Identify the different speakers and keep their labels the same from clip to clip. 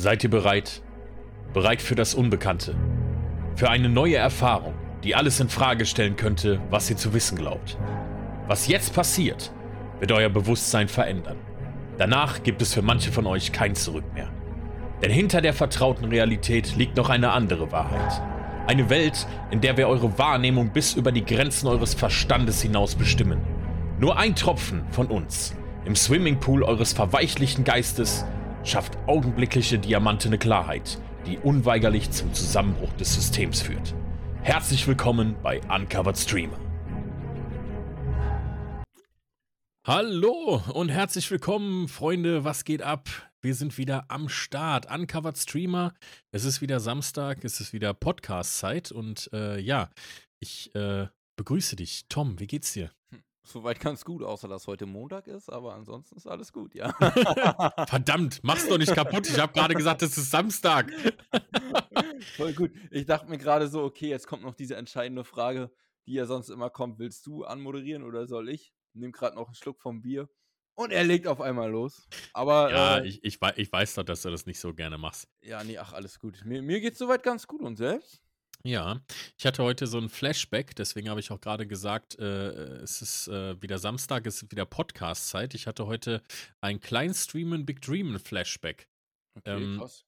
Speaker 1: Seid ihr bereit? Bereit für das Unbekannte? Für eine neue Erfahrung, die alles in Frage stellen könnte, was ihr zu wissen glaubt. Was jetzt passiert, wird euer Bewusstsein verändern. Danach gibt es für manche von euch kein Zurück mehr. Denn hinter der vertrauten Realität liegt noch eine andere Wahrheit. Eine Welt, in der wir eure Wahrnehmung bis über die Grenzen eures Verstandes hinaus bestimmen. Nur ein Tropfen von uns im Swimmingpool eures verweichlichten Geistes schafft augenblickliche diamantene Klarheit, die unweigerlich zum Zusammenbruch des Systems führt. Herzlich willkommen bei Uncovered Streamer. Hallo und herzlich willkommen, Freunde. Was geht ab? Wir sind wieder am Start. Uncovered Streamer. Es ist wieder Samstag, es ist wieder Podcast-Zeit und äh, ja, ich äh, begrüße dich. Tom, wie geht's dir?
Speaker 2: Soweit ganz gut, außer dass heute Montag ist, aber ansonsten ist alles gut, ja.
Speaker 1: Verdammt, mach's doch nicht kaputt. Ich habe gerade gesagt, es ist Samstag.
Speaker 2: Voll gut. Ich dachte mir gerade so, okay, jetzt kommt noch diese entscheidende Frage, die ja sonst immer kommt. Willst du anmoderieren oder soll ich? Nimm gerade noch einen Schluck vom Bier. Und er legt auf einmal los. Aber.
Speaker 1: Ja, äh, ich, ich, ich weiß doch, dass du das nicht so gerne machst.
Speaker 2: Ja, nee, ach, alles gut. Mir, mir geht's soweit ganz gut und selbst?
Speaker 1: Ja, ich hatte heute so ein Flashback, deswegen habe ich auch gerade gesagt, äh, es ist äh, wieder Samstag, es ist wieder Podcast-Zeit. Ich hatte heute ein klein Streamen, Big Dreamen Flashback. Okay, ähm, krass.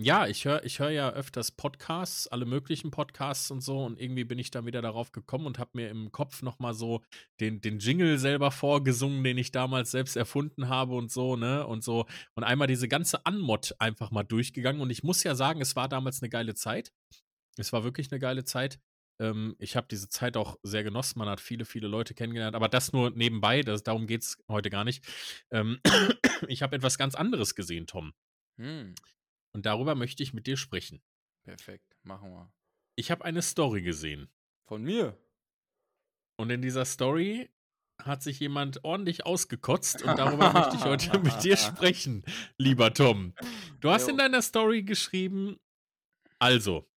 Speaker 1: Ja, ich höre ich hör ja öfters Podcasts, alle möglichen Podcasts und so, und irgendwie bin ich dann wieder darauf gekommen und habe mir im Kopf nochmal so den, den Jingle selber vorgesungen, den ich damals selbst erfunden habe und so, ne? Und so, und einmal diese ganze Anmod einfach mal durchgegangen. Und ich muss ja sagen, es war damals eine geile Zeit. Es war wirklich eine geile Zeit. Ähm, ich habe diese Zeit auch sehr genossen. Man hat viele, viele Leute kennengelernt. Aber das nur nebenbei. Das, darum geht es heute gar nicht. Ähm, ich habe etwas ganz anderes gesehen, Tom. Hm. Und darüber möchte ich mit dir sprechen.
Speaker 2: Perfekt. Machen wir.
Speaker 1: Ich habe eine Story gesehen.
Speaker 2: Von mir?
Speaker 1: Und in dieser Story hat sich jemand ordentlich ausgekotzt und darüber möchte ich heute mit dir sprechen, lieber Tom. Du hast jo. in deiner Story geschrieben, also,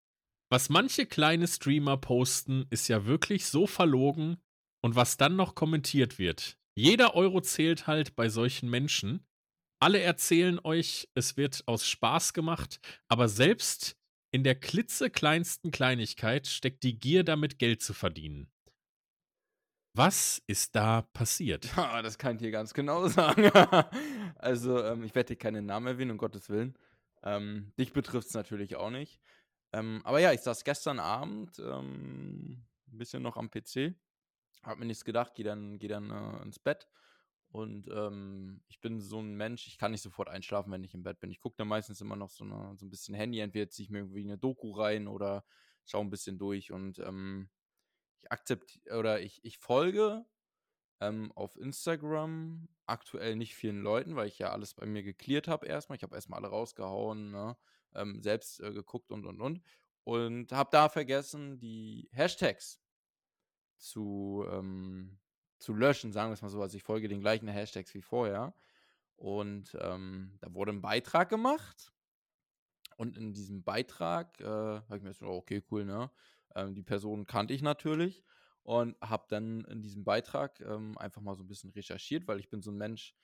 Speaker 1: was manche kleine Streamer posten, ist ja wirklich so verlogen und was dann noch kommentiert wird. Jeder Euro zählt halt bei solchen Menschen. Alle erzählen euch, es wird aus Spaß gemacht, aber selbst in der klitzekleinsten Kleinigkeit steckt die Gier damit Geld zu verdienen. Was ist da passiert?
Speaker 2: Ja, das kann ich dir ganz genau sagen. also, ähm, ich werde dir keinen Namen erwähnen, um Gottes Willen. Ähm, dich betrifft es natürlich auch nicht. Ähm, aber ja, ich saß gestern Abend ähm, ein bisschen noch am PC, hab mir nichts gedacht, geh dann, geh dann äh, ins Bett. Und ähm, ich bin so ein Mensch, ich kann nicht sofort einschlafen, wenn ich im Bett bin. Ich gucke dann meistens immer noch so, eine, so ein bisschen Handy, entweder ziehe ich mir irgendwie eine Doku rein oder schaue ein bisschen durch. Und ähm, ich akzeptiere oder ich, ich folge ähm, auf Instagram aktuell nicht vielen Leuten, weil ich ja alles bei mir geklärt habe erstmal. Ich habe erstmal alle rausgehauen, ne? Ähm, selbst äh, geguckt und und und. Und habe da vergessen, die Hashtags zu, ähm, zu löschen, sagen wir es mal so. Also ich folge den gleichen Hashtags wie vorher. Und ähm, da wurde ein Beitrag gemacht. Und in diesem Beitrag äh, habe ich mir so, okay, cool, ne? Ähm, die Person kannte ich natürlich und habe dann in diesem Beitrag ähm, einfach mal so ein bisschen recherchiert, weil ich bin so ein Mensch,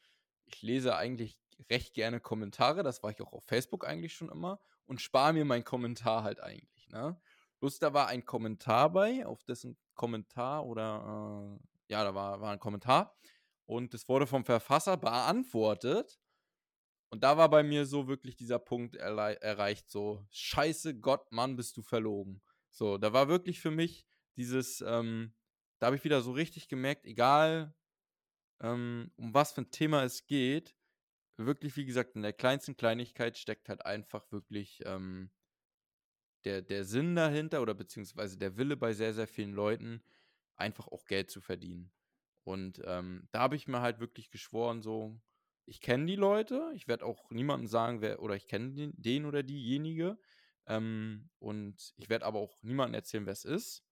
Speaker 2: ich lese eigentlich recht gerne Kommentare, das war ich auch auf Facebook eigentlich schon immer und spare mir meinen Kommentar halt eigentlich. Ne? Bloß da war ein Kommentar bei, auf dessen Kommentar oder äh, ja, da war, war ein Kommentar und es wurde vom Verfasser beantwortet. Und da war bei mir so wirklich dieser Punkt erreicht, so, scheiße Gott, Mann, bist du verlogen. So, da war wirklich für mich dieses, ähm, da habe ich wieder so richtig gemerkt, egal ähm, um was für ein Thema es geht, wirklich, wie gesagt, in der kleinsten Kleinigkeit steckt halt einfach wirklich ähm, der, der Sinn dahinter oder beziehungsweise der Wille bei sehr, sehr vielen Leuten, einfach auch Geld zu verdienen. Und ähm, da habe ich mir halt wirklich geschworen, so, ich kenne die Leute, ich werde auch niemandem sagen, wer, oder ich kenne den, den, oder diejenige. Ähm, und ich werde aber auch niemandem erzählen, wer es ist.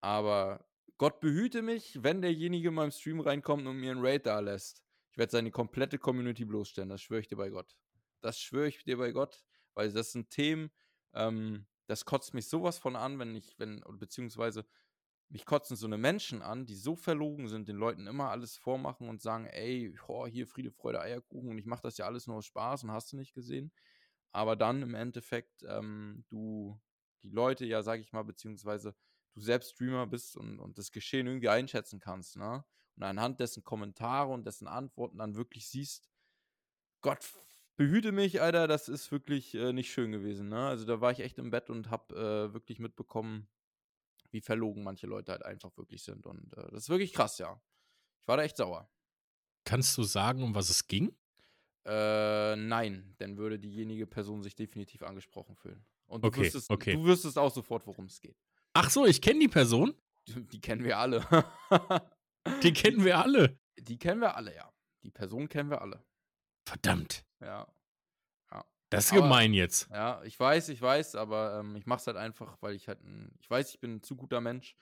Speaker 2: Aber Gott behüte mich, wenn derjenige in meinem Stream reinkommt und mir einen Raid da lässt. Ich werde seine komplette Community bloßstellen, das schwöre ich dir bei Gott. Das schwöre ich dir bei Gott, weil das sind Themen, ähm, das kotzt mich sowas von an, wenn ich, wenn, beziehungsweise mich kotzen so eine Menschen an, die so verlogen sind, den Leuten immer alles vormachen und sagen, ey, oh, hier Friede, Freude, Eierkuchen und ich mache das ja alles nur aus Spaß und hast du nicht gesehen. aber dann im Endeffekt ähm, du die Leute ja, sag ich mal, beziehungsweise du selbst Streamer bist und, und das Geschehen irgendwie einschätzen kannst, ne? Und anhand dessen Kommentare und dessen Antworten dann wirklich siehst, Gott behüte mich, Alter, das ist wirklich äh, nicht schön gewesen, ne? Also da war ich echt im Bett und hab äh, wirklich mitbekommen, wie verlogen manche Leute halt einfach wirklich sind. Und äh, das ist wirklich krass, ja. Ich war da echt sauer.
Speaker 1: Kannst du sagen, um was es ging?
Speaker 2: Äh, nein, dann würde diejenige Person sich definitiv angesprochen fühlen. Und du,
Speaker 1: Okay,
Speaker 2: wüsstest,
Speaker 1: okay.
Speaker 2: du wüsstest auch sofort, worum es geht.
Speaker 1: Ach so, ich kenne die Person.
Speaker 2: Die, kennen wir alle.
Speaker 1: Die kennen wir alle.
Speaker 2: die kennen wir alle, ja. Die Person kennen wir alle.
Speaker 1: Verdammt.
Speaker 2: Ja. Ja.
Speaker 1: Das ist
Speaker 2: Aber-
Speaker 1: gemein jetzt.
Speaker 2: Ja, ich weiß, ich weiß, aber ähm, ich mach's halt einfach, weil ich halt, ein, ich weiß, ich bin ein zu guter Mensch.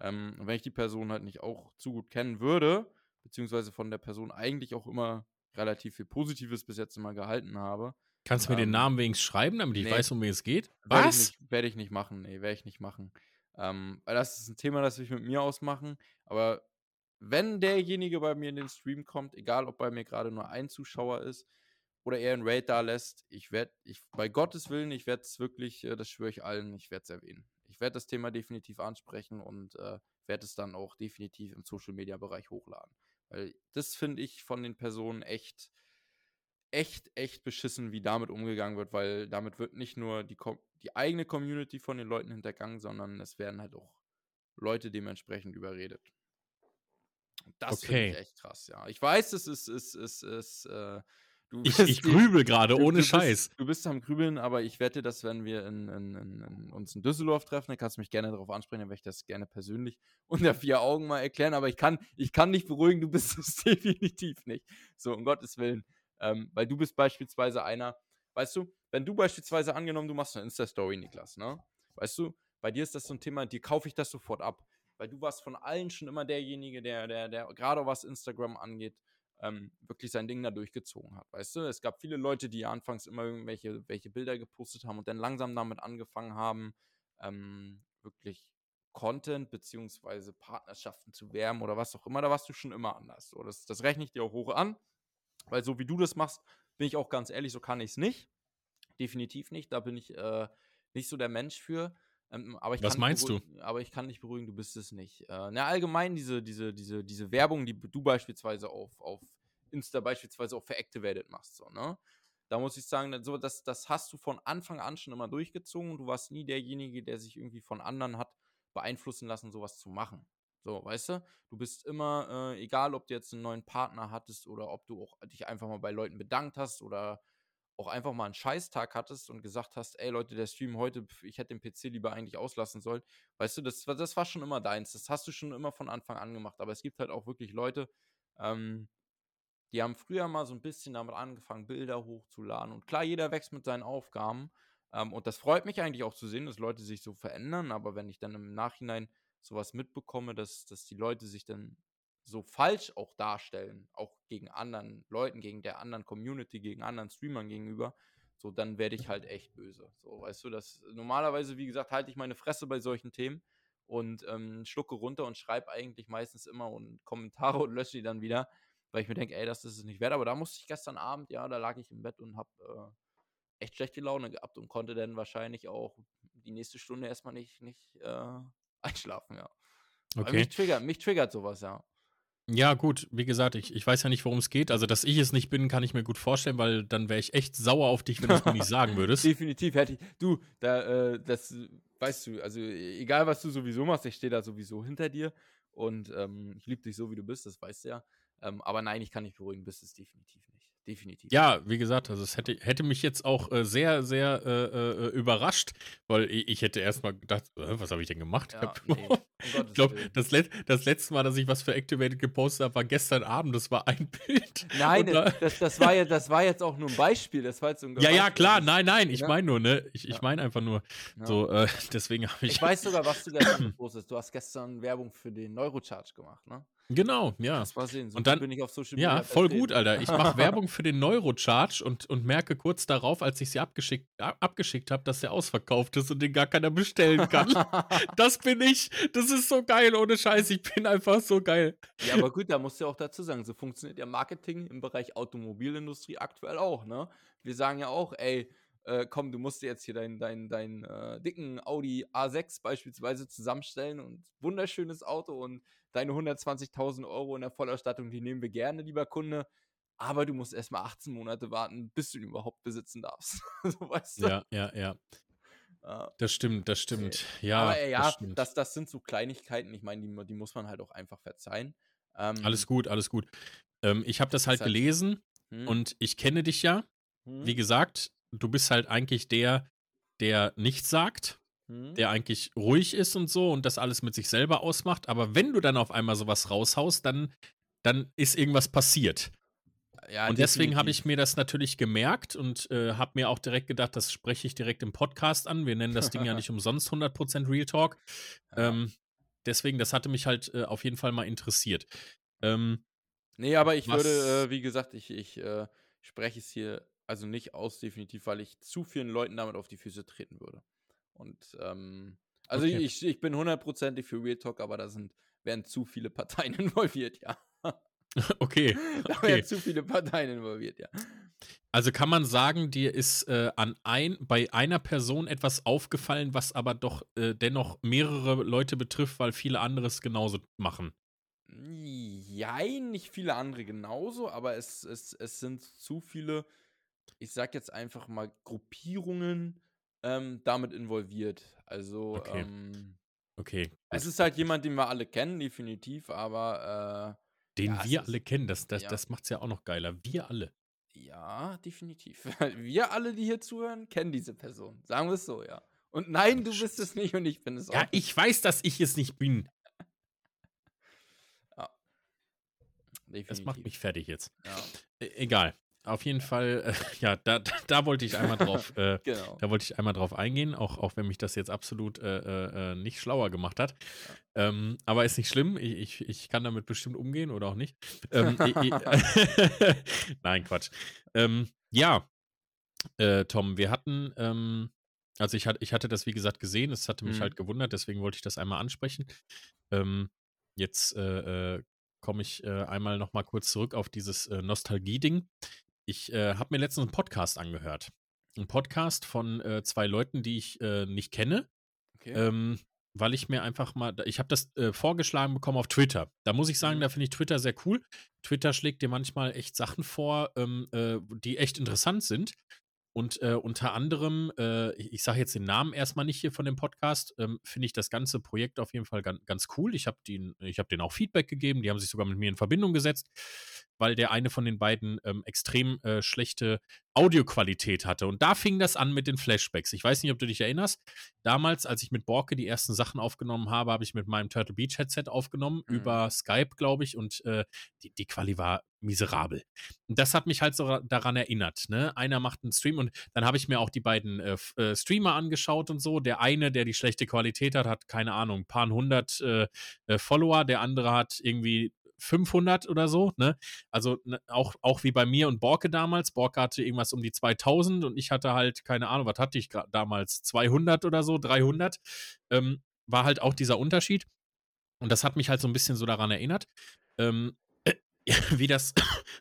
Speaker 2: Ähm, und wenn ich die Person halt nicht auch zu gut kennen würde, beziehungsweise von der Person eigentlich auch immer relativ viel Positives bis jetzt immer gehalten habe,
Speaker 1: Kannst du mir den
Speaker 2: ähm,
Speaker 1: Namen wenigstens schreiben, damit ich
Speaker 2: nee.
Speaker 1: weiß, um wen es geht?
Speaker 2: werde ich,
Speaker 1: Was?
Speaker 2: nicht- werd ich nicht machen. Nee, werde ich nicht machen. Ähm, weil das ist ein Thema, das will ich mit mir ausmachen. Aber wenn derjenige bei mir in den Stream kommt, egal ob bei mir gerade nur ein Zuschauer ist oder er einen Raid da lässt, ich werde, ich, bei Gottes Willen, ich werde es wirklich, äh, das schwöre ich allen, ich werde es erwähnen. Ich werde das Thema definitiv ansprechen und äh, werde es dann auch definitiv im Social Media Bereich hochladen. Weil das finde ich von den Personen echt, echt, echt beschissen, wie damit umgegangen wird, weil damit wird nicht nur die, Com- die eigene Community von den Leuten hintergangen, sondern es werden halt auch Leute dementsprechend überredet. Und Das finde ich
Speaker 1: Okay.
Speaker 2: echt krass, ja. Ich weiß, es ist, es ist, es ist, äh,
Speaker 1: Ich, ich grübel gerade, ohne
Speaker 2: du
Speaker 1: Scheiß.
Speaker 2: Bist, du bist am Grübeln, aber ich wette, dass wenn wir in, in, in, in uns in Düsseldorf treffen, dann kannst du mich gerne darauf ansprechen, dann werde ich das gerne persönlich unter vier Augen mal erklären. Aber ich kann, ich kann dich beruhigen, du bist es definitiv nicht. So, um Gottes Willen. Ähm, weil du bist beispielsweise einer, weißt du, wenn du beispielsweise angenommen, du machst eine Insta-Story, Niklas, ne? Weißt du, bei dir ist das so ein Thema, dir kaufe ich das sofort ab. Weil du warst von allen schon immer derjenige, der, der, der gerade was Instagram angeht, ähm, wirklich sein Ding da durchgezogen hat. Weißt du, es gab viele Leute, die anfangs immer irgendwelche welche Bilder gepostet haben und dann langsam damit angefangen haben, ähm, wirklich Content beziehungsweise Partnerschaften zu wärmen oder was auch immer. Da warst du schon immer anders. So, das, das rechne ich dir auch hoch an, weil so wie du das machst, bin ich auch ganz ehrlich, so kann ich es nicht. Definitiv nicht. Da bin ich äh, nicht so der Mensch für. Ähm, aber ich
Speaker 1: Was meinst du?
Speaker 2: Aber ich kann dich beruhigen, du bist es nicht. Äh, na, allgemein diese, diese, diese, diese Werbung, die du beispielsweise auf, auf Insta beispielsweise auch für Activated machst, so, ne? Da muss ich sagen, so, das, das hast du von Anfang an schon immer durchgezogen. Du warst nie derjenige, der sich irgendwie von anderen hat beeinflussen lassen, sowas zu machen. So, weißt du? Du bist immer, äh, egal ob du jetzt einen neuen Partner hattest oder ob du auch dich einfach mal bei Leuten bedankt hast oder auch einfach mal einen Scheißtag hattest und gesagt hast, ey Leute, der Stream heute, ich hätte den PC lieber eigentlich auslassen sollen. Weißt du, das, war- das war schon immer deins. Das hast du schon immer von Anfang an gemacht. Aber es gibt halt auch wirklich Leute, ähm, die haben früher mal so ein bisschen damit angefangen, Bilder hochzuladen. Und klar, jeder wächst mit seinen Aufgaben. Ähm, und das freut mich eigentlich auch zu sehen, dass Leute sich so verändern. Aber wenn ich dann im Nachhinein sowas mitbekomme, dass, dass die Leute sich dann so falsch auch darstellen, auch gegen anderen Leuten, gegen der anderen Community, gegen anderen Streamern gegenüber, so dann werde ich halt echt böse. So, weißt du, das normalerweise, wie gesagt, halte ich meine Fresse bei solchen Themen und ähm, schlucke runter und schreibe eigentlich meistens immer und Kommentare und lösche die dann wieder, weil ich mir denke, ey, das ist es nicht wert. Aber da musste ich gestern Abend, ja, da lag ich im Bett und habe äh, echt schlechte Laune gehabt und konnte dann wahrscheinlich auch die nächste Stunde erstmal nicht, nicht äh, einschlafen, ja.
Speaker 1: Okay.
Speaker 2: Mich triggert, mich triggert sowas, ja.
Speaker 1: Ja, gut, wie gesagt, ich, ich weiß ja nicht, worum es geht. Also, dass ich es nicht bin, kann ich mir gut vorstellen, weil dann wäre ich echt sauer auf dich, wenn du es mir nicht sagen würdest.
Speaker 2: Definitiv hätte ich. Du, da, äh, das weißt du, also egal was du sowieso machst, ich stehe da sowieso hinter dir und ähm, ich liebe dich so, wie du bist, das weißt du ja. Ähm, aber nein, ich kann nicht beruhigen, bist es definitiv nicht. Definitiv.
Speaker 1: Ja, wie gesagt, also es hätte, hätte mich jetzt auch äh, sehr, sehr äh, äh, überrascht, weil ich, ich hätte erstmal gedacht, was habe ich denn gemacht?
Speaker 2: Ja,
Speaker 1: ich
Speaker 2: nee, um
Speaker 1: glaube, das, let, das letzte Mal, dass ich was für Activated gepostet habe, war gestern Abend. Das war ein Bild.
Speaker 2: Nein,
Speaker 1: Und da-
Speaker 2: das, das, war ja, das war jetzt auch nur ein Beispiel. Das war jetzt so ein
Speaker 1: Ja, ja, klar,
Speaker 2: das-
Speaker 1: nein, nein, ich meine nur, ne? Ich, ich meine einfach nur,
Speaker 2: Ja.
Speaker 1: so, äh, deswegen habe ich.
Speaker 2: Ich weiß sogar, was du gestern gepostet hast. Du hast gestern Werbung für den Neurocharge gemacht, ne?
Speaker 1: Genau, ja.
Speaker 2: So
Speaker 1: Und dann-
Speaker 2: bin ich auf Social
Speaker 1: Ja,
Speaker 2: Media
Speaker 1: voll
Speaker 2: vertreten.
Speaker 1: gut, Alter. Ich mache Werbung für den Neurocharge und, und merke kurz darauf, als ich sie abgeschickt, ab- abgeschickt habe, dass der ausverkauft ist und den gar keiner bestellen kann. das bin ich. Das ist so geil, ohne Scheiß. Ich bin einfach so geil.
Speaker 2: Ja, aber gut, da musst du ja auch dazu sagen, so funktioniert ja Marketing im Bereich Automobilindustrie aktuell auch, ne? Wir sagen ja auch, ey, äh, komm, du musst dir jetzt hier deinen dein, dein, äh, dicken Audi A6 beispielsweise zusammenstellen und wunderschönes Auto und deine 120.000 Euro in der Vollausstattung, die nehmen wir gerne, lieber Kunde. Aber du musst erstmal 18 Monate warten, bis du ihn überhaupt besitzen darfst. so,
Speaker 1: weißt du? Ja, ja, ja. Das stimmt, das stimmt. Ja,
Speaker 2: aber äh, ja, das, stimmt. Das, das sind so Kleinigkeiten. Ich meine, die, die muss man halt auch einfach verzeihen.
Speaker 1: Ähm, alles gut, alles gut. Ähm, ich habe das halt, halt gelesen hm. und ich kenne dich ja. Hm. Wie gesagt, du bist halt eigentlich der, der nichts sagt, hm. der eigentlich ruhig ist und so und das alles mit sich selber ausmacht. Aber wenn du dann auf einmal sowas raushaust, dann, dann ist irgendwas passiert. Ja, und deswegen habe ich mir das natürlich gemerkt und äh, habe mir auch direkt gedacht, das spreche ich direkt im Podcast an. Wir nennen das Ding ja nicht umsonst 100% Real Talk. Ähm, deswegen, das hatte mich halt äh, auf jeden Fall mal interessiert. Ähm,
Speaker 2: nee, aber ich würde, äh, wie gesagt, ich, ich äh, spreche es hier also nicht aus, definitiv, weil ich zu vielen Leuten damit auf die Füße treten würde. Und, ähm, also okay. ich, ich bin hundertprozentig für Real Talk, aber da sind, werden zu viele Parteien involviert, ja.
Speaker 1: Okay.
Speaker 2: Da okay. werden zu viele Parteien involviert, ja.
Speaker 1: Also kann man sagen, dir ist äh, an ein, bei einer Person etwas aufgefallen, was aber doch äh, dennoch mehrere Leute betrifft, weil viele andere es genauso machen.
Speaker 2: Jein, nicht viele andere genauso, aber es, es, es sind zu viele, ich sag jetzt einfach mal, Gruppierungen ähm, damit involviert. Also,
Speaker 1: okay.
Speaker 2: Ähm,
Speaker 1: okay.
Speaker 2: Es ist halt jemand, den wir alle kennen, definitiv, aber äh,
Speaker 1: den ja, wir alle kennen, das, das, ja. das macht es ja auch noch geiler. Wir alle.
Speaker 2: Ja, definitiv. Wir alle, die hier zuhören, kennen diese Person. Sagen wir es so, ja. Und nein, du bist es nicht und ich bin es
Speaker 1: auch. Ja, ich weiß, dass ich es nicht bin. ja. Definitiv. Das macht mich fertig jetzt. Ja. E egal. Auf jeden Fall, äh, ja, da, da wollte ich einmal drauf, äh, genau. da wollte ich einmal drauf eingehen, auch, auch wenn mich das jetzt absolut äh, äh, äh nicht schlauer gemacht hat. Ähm, aber ist nicht schlimm, ich, ich, ich kann damit bestimmt umgehen oder auch nicht. Ähm, Nein, Quatsch. Ähm, ja, äh, Tom, wir hatten, ähm, also ich, hat, ich hatte das wie gesagt gesehen, es hatte mich mhm. halt gewundert, deswegen wollte ich das einmal ansprechen. Ähm, jetzt komme ich einmal noch mal kurz zurück auf dieses Nostalgie-Ding. Ich äh, habe mir letztens einen Podcast angehört. Ein Podcast von äh, zwei Leuten, die ich äh, nicht kenne. Okay. Ähm, weil ich mir einfach mal, ich habe das äh, vorgeschlagen bekommen auf Twitter. Da muss ich sagen, mhm. da finde ich Twitter sehr cool. Twitter schlägt dir manchmal echt Sachen vor, ähm, äh, die echt interessant sind. Und äh, unter anderem, äh, ich sage jetzt den Namen erstmal nicht hier von dem Podcast, ähm, finde ich das ganze Projekt auf jeden Fall ganz, ganz cool. Ich habe hab denen auch Feedback gegeben, die haben sich sogar mit mir in Verbindung gesetzt weil der eine von den beiden ähm, extrem äh, schlechte Audioqualität hatte. Und da fing das an mit den Flashbacks. Ich weiß nicht, ob du dich erinnerst. Damals, als ich mit Borke die ersten Sachen aufgenommen habe, habe ich mit meinem Turtle Beach Headset aufgenommen, mhm. über Skype, glaube ich, und äh, die, die Quali war miserabel. Und das hat mich halt so daran erinnert. Ne? Einer macht einen Stream und dann habe ich mir auch die beiden äh, äh, Streamer angeschaut und so. Der eine, der die schlechte Qualität hat, hat keine Ahnung, ein paar hundert äh, äh Follower. Der andere hat irgendwie 500 oder so, ne? Also ne, auch, auch wie bei mir und Borke damals. Borke hatte irgendwas um die 2000 und ich hatte halt, keine Ahnung, was hatte ich damals? 200 oder so, 300. Ähm, war halt auch dieser Unterschied. Und das hat mich halt so ein bisschen so daran erinnert, ähm, äh, wie, das,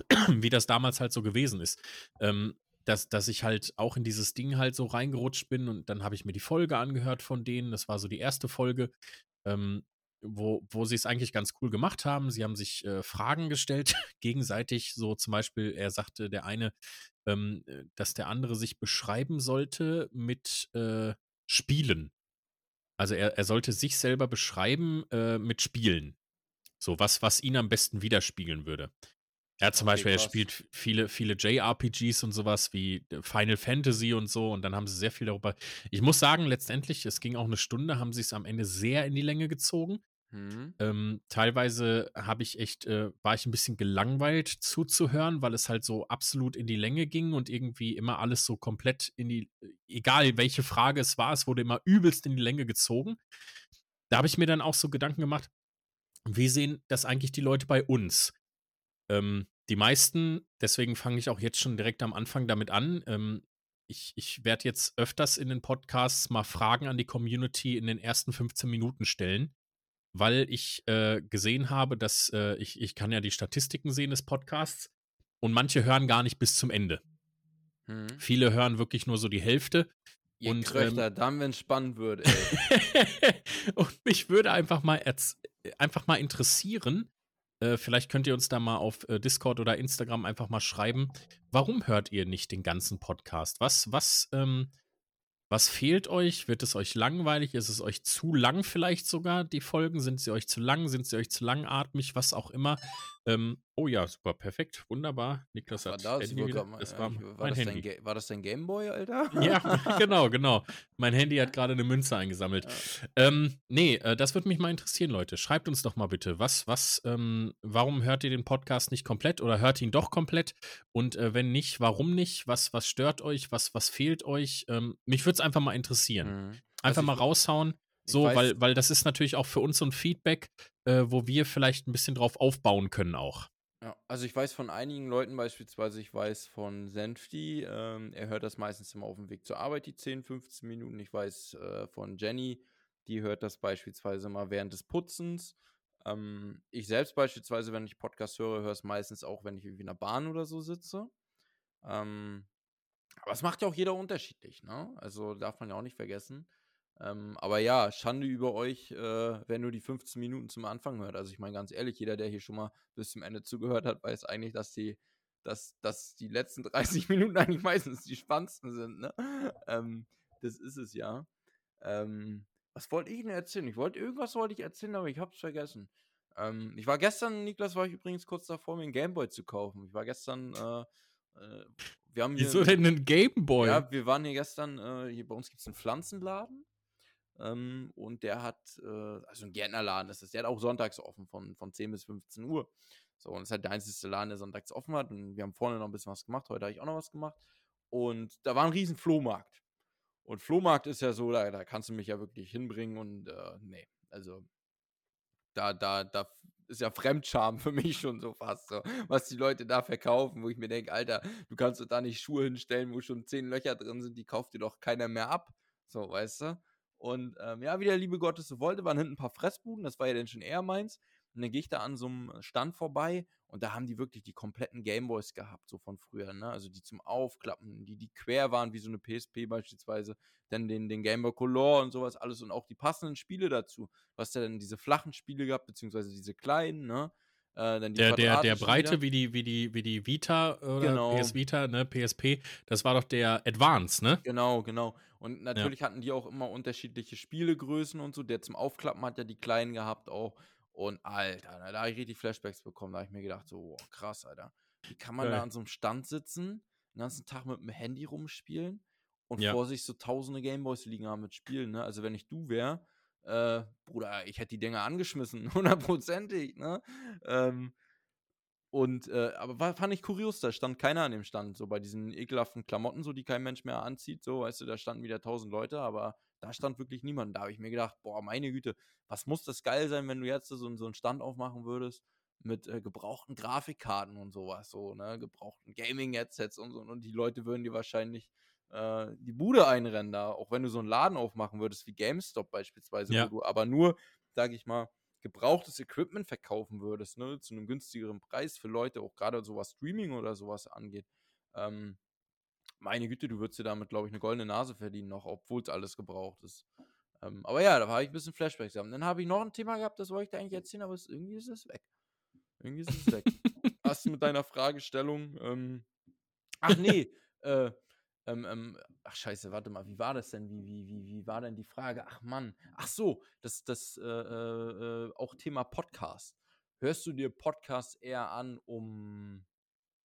Speaker 1: wie das damals halt so gewesen ist. Ähm, dass, dass ich halt auch in dieses Ding halt so reingerutscht bin und dann habe ich mir die Folge angehört von denen. Das war so die erste Folge. Ähm, wo, wo sie es eigentlich ganz cool gemacht haben. Sie haben sich äh, Fragen gestellt, gegenseitig. So zum Beispiel, er sagte der eine, ähm, äh, dass der andere sich beschreiben sollte mit äh, Spielen. Also er, er sollte sich selber beschreiben äh, mit Spielen. So, was, was ihn am besten widerspiegeln würde. Er hat zum okay, Beispiel, er spielt viele, viele JRPGs und sowas wie äh, Final Fantasy und so und dann haben sie sehr viel darüber. Ich muss sagen, letztendlich, es ging auch eine Stunde, haben sie es am Ende sehr in die Länge gezogen. Mhm. Ähm, teilweise habe ich echt, äh, war ich ein bisschen gelangweilt zuzuhören, weil es halt so absolut in die Länge ging und irgendwie immer alles so komplett in die, äh, egal welche Frage es war, es wurde immer übelst in die Länge gezogen. Da habe ich mir dann auch so Gedanken gemacht, wie sehen das eigentlich die Leute bei uns? Ähm, die meisten, deswegen fange ich auch jetzt schon direkt am Anfang damit an. Ähm, ich, ich werde jetzt öfters in den Podcasts mal Fragen an die Community in den ersten 15 Minuten stellen weil ich äh, gesehen habe, dass äh, ich, ich kann ja die Statistiken sehen des Podcasts und manche hören gar nicht bis zum Ende.
Speaker 2: Mhm.
Speaker 1: Viele hören wirklich nur so die Hälfte.
Speaker 2: Ihr
Speaker 1: Und,
Speaker 2: Kröchter,
Speaker 1: ähm,
Speaker 2: dann, wenn es spannend wird, ey.
Speaker 1: und mich würde einfach mal, erz- einfach mal interessieren, äh, vielleicht könnt ihr uns da mal auf äh, Discord oder Instagram einfach mal schreiben, warum hört ihr nicht den ganzen Podcast? Was, was, ähm, was fehlt euch? Wird es euch langweilig? Ist es euch zu lang vielleicht sogar, die Folgen? Sind sie euch zu lang? Sind sie euch zu langatmig? Was auch immer. Ähm, oh ja, super, perfekt, wunderbar. Niklas hat
Speaker 2: war das?
Speaker 1: Handy wieder. Das
Speaker 2: ja,
Speaker 1: war
Speaker 2: war,
Speaker 1: mein
Speaker 2: das
Speaker 1: Handy.
Speaker 2: Dein war das dein Gameboy, Alter?
Speaker 1: Ja, genau, genau. Mein Handy hat gerade eine Münze eingesammelt. Ähm, nee, äh, das würde mich mal interessieren, Leute. Schreibt uns doch mal bitte, was, was, ähm, warum hört ihr den Podcast nicht komplett oder hört ihn doch komplett? Und äh, wenn nicht, warum nicht? Was, was stört euch? Was, was fehlt euch? Ähm, mich würde es einfach mal interessieren.
Speaker 2: Mhm.
Speaker 1: Einfach
Speaker 2: ich
Speaker 1: mal raushauen. So, weil, weil das ist natürlich auch für uns so ein Feedback, äh, wo wir vielleicht ein bisschen drauf aufbauen können auch.
Speaker 2: Ja, also ich weiß von einigen Leuten beispielsweise, ich weiß von Senfti, ähm, er hört das meistens immer auf dem Weg zur Arbeit, die 10, 15 Minuten. Ich weiß äh, von Jenny, die hört das beispielsweise mal während des Putzens. Ähm, ich selbst beispielsweise, wenn ich Podcast höre, höre es meistens auch, wenn ich irgendwie in der Bahn oder so sitze. Ähm, aber es macht ja auch jeder unterschiedlich, ne? Also darf man ja auch nicht vergessen. Ähm, aber ja, Schande über euch, äh, wer nur die 15 Minuten zum Anfang hört. Also ich meine ganz ehrlich, jeder, der hier schon mal bis zum Ende zugehört hat, weiß eigentlich, dass die, dass, dass die letzten 30 Minuten eigentlich meistens die spannendsten sind, ne? Ähm, das ist es ja. Ähm, was wollte ich denn erzählen? Ich wollte, irgendwas wollte ich erzählen, aber ich hab's vergessen. Ähm, ich war gestern, Niklas, war ich übrigens kurz davor, mir einen Gameboy zu kaufen. Ich war gestern, äh, äh, wir haben hier.
Speaker 1: Wieso denn ein Gameboy?
Speaker 2: Ja, wir waren hier gestern, äh, hier bei uns gibt es einen Pflanzenladen. Ähm, und der hat, äh, also ein Gärtnerladen ist es, der hat auch sonntags offen von, von 10 bis 15 Uhr. So, und es ist halt der einzige Laden, der sonntags offen hat. Und wir haben vorne noch ein bisschen was gemacht. Heute habe ich auch noch was gemacht. Und da war ein riesen Flohmarkt. Und Flohmarkt ist ja so, da, da kannst du mich ja wirklich hinbringen und äh, nee, also da, da, da ist ja Fremdscham für mich schon so fast so, was die Leute da verkaufen, wo ich mir denke, Alter, du kannst doch da nicht Schuhe hinstellen, wo schon zehn Löcher drin sind, die kauft dir doch keiner mehr ab. So, weißt du? Und ähm, ja, wie der liebe Gott es so wollte, waren hinten ein paar Fressbuden, das war ja dann schon eher meins. Und dann gehe ich da an so einem Stand vorbei und da haben die wirklich die kompletten Gameboys gehabt, so von früher, ne? Also die zum Aufklappen, die, die quer waren, wie so eine PSP beispielsweise, dann den, den Game Boy Color und sowas alles und auch die passenden Spiele dazu. Was ja dann diese flachen Spiele gehabt, beziehungsweise diese kleinen, ne? Äh,
Speaker 1: Der, der, der Breite
Speaker 2: wieder.
Speaker 1: wie die, wie die, wie die Vita oder
Speaker 2: Genau.
Speaker 1: PS Vita, ne, PSP, das war doch der Advance, ne?
Speaker 2: Genau, genau. Und natürlich hatten die auch immer unterschiedliche Spielegrößen und so. Der zum Aufklappen hat ja die kleinen gehabt auch. Und Alter, na, da habe ich richtig Flashbacks bekommen. Da habe ich mir gedacht, so, boah, krass, Alter. Wie kann man
Speaker 1: Geil.
Speaker 2: da an so einem Stand sitzen, den ganzen Tag mit dem Handy rumspielen und
Speaker 1: Ja.
Speaker 2: vor sich so tausende Gameboys liegen haben mit Spielen, ne? Also wenn ich du wäre, äh, Bruder, ich hätte die Dinger angeschmissen, hundertprozentig, ne? Ähm, und, äh, aber war, fand ich kurios, da stand keiner an dem Stand, so bei diesen ekelhaften Klamotten, so die kein Mensch mehr anzieht, so, weißt du, da standen wieder tausend Leute, aber da stand wirklich niemand. Da habe ich mir gedacht, boah, meine Güte, was muss das geil sein, wenn du jetzt so, so einen Stand aufmachen würdest mit äh, gebrauchten Grafikkarten und sowas, so, ne, gebrauchten Gaming-Headsets und so, und die Leute würden dir wahrscheinlich äh, die Bude einrennen da, auch wenn du so einen Laden aufmachen würdest, wie GameStop beispielsweise,
Speaker 1: Ja.
Speaker 2: wo du aber nur, sag ich mal, gebrauchtes Equipment verkaufen würdest, ne, zu einem günstigeren Preis für Leute, auch gerade so was Streaming oder sowas angeht, ähm, meine Güte, du würdest dir damit, glaube ich, eine goldene Nase verdienen noch, obwohl es alles gebraucht ist. Ähm, aber ja, da habe ich ein bisschen Flashbacks gehabt. Dann habe ich noch ein Thema gehabt, das wollte ich dir eigentlich erzählen, aber es, irgendwie ist es weg. Irgendwie ist es weg. Hast du mit deiner Fragestellung, ähm, ach nee, äh, ähm, ähm, ach scheiße, warte mal, wie war das denn? Wie, wie, wie, wie war denn die Frage? Ach Mann, ach so, das, das, äh, äh, äh, auch Thema Podcast. Hörst du dir Podcasts eher an, um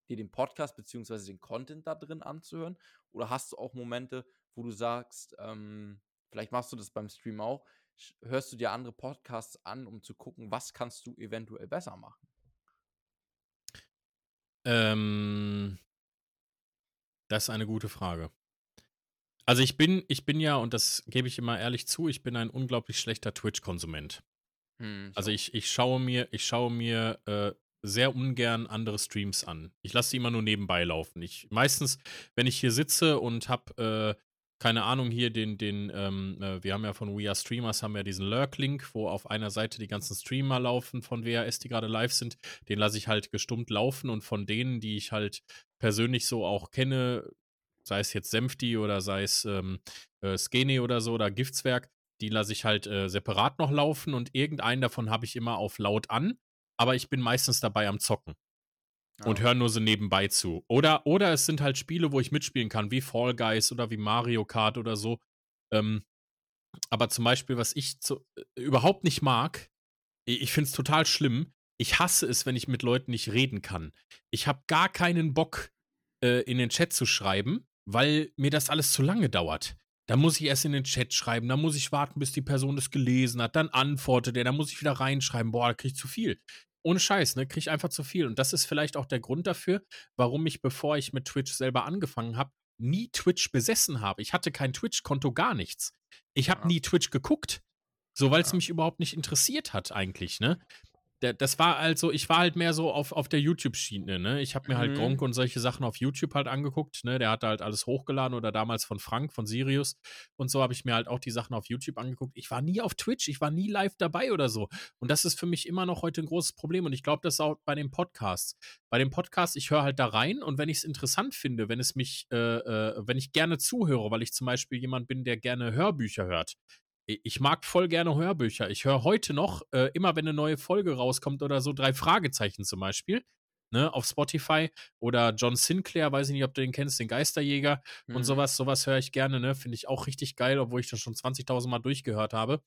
Speaker 2: dir den Podcast beziehungsweise den Content da drin anzuhören? Oder hast du auch Momente, wo du sagst, ähm, vielleicht machst du das beim Stream auch, hörst du dir andere Podcasts an, um zu gucken, was kannst du eventuell besser machen?
Speaker 1: Ähm, das ist eine gute Frage. Also ich bin, ich bin ja, und das gebe ich immer ehrlich zu, ich bin ein unglaublich schlechter Twitch-Konsument.
Speaker 2: Hm,
Speaker 1: Also ich, ich schaue mir, ich schaue mir äh, sehr ungern andere Streams an. Ich lasse die immer nur nebenbei laufen. Ich meistens, wenn ich hier sitze und habe, äh, keine Ahnung, hier den, den, ähm, äh, wir haben ja von We Are Streamers, haben wir diesen Lurk-Link, wo auf einer Seite die ganzen Streamer laufen von WAS, die gerade live sind. Den lasse ich halt gestummt laufen und von denen, die ich halt persönlich so auch kenne, sei es jetzt Senfti oder sei es ähm, äh, Skene oder so oder Giftswerk, die lasse ich halt äh, separat noch laufen und irgendeinen davon habe ich immer auf laut an, aber ich bin meistens dabei am Zocken. Ah. Und höre nur so nebenbei zu. Oder, oder es sind halt Spiele, wo ich mitspielen kann, wie Fall Guys oder wie Mario Kart oder so. Ähm, aber zum Beispiel, was ich zu, äh, überhaupt nicht mag, ich finde es total schlimm. Ich hasse es, wenn ich mit Leuten nicht reden kann. Ich habe gar keinen Bock, äh, in den Chat zu schreiben, weil mir das alles zu lange dauert. Da muss ich erst in den Chat schreiben, da muss ich warten, bis die Person das gelesen hat, dann antwortet er, dann muss ich wieder reinschreiben, boah, da krieg ich zu viel. Ohne Scheiß, ne, krieg ich einfach zu viel. Und das ist vielleicht auch der Grund dafür, warum ich, bevor ich mit Twitch selber angefangen habe, nie Twitch besessen habe. Ich hatte kein Twitch-Konto, gar nichts. Ich habe ja. nie Twitch geguckt. So, weil es ja. mich überhaupt nicht interessiert hat, eigentlich, ne? Das war also, ich war halt mehr so auf, auf der YouTube-Schiene, ne? Ich habe mir halt mhm. Gronk und solche Sachen auf YouTube halt angeguckt, ne? Der hatte halt alles hochgeladen oder damals von Frank, von Sirius und so habe ich mir halt auch die Sachen auf YouTube angeguckt. Ich war nie auf Twitch, ich war nie live dabei oder so. Und das ist für mich immer noch heute ein großes Problem und ich glaube, das ist auch bei den Podcasts. Bei dem Podcast, ich höre halt da rein und wenn ich es interessant finde, wenn es mich, äh, äh, wenn ich gerne zuhöre, weil ich zum Beispiel jemand bin, der gerne Hörbücher hört, ich mag voll gerne Hörbücher. Ich höre heute noch, äh, immer wenn eine neue Folge rauskommt oder so, drei Fragezeichen zum Beispiel, ne, auf Spotify oder John Sinclair, weiß ich nicht, ob du den kennst, den Geisterjäger mhm. und sowas, sowas höre ich gerne, ne, finde ich auch richtig geil, obwohl ich das schon 20.000 Mal durchgehört habe.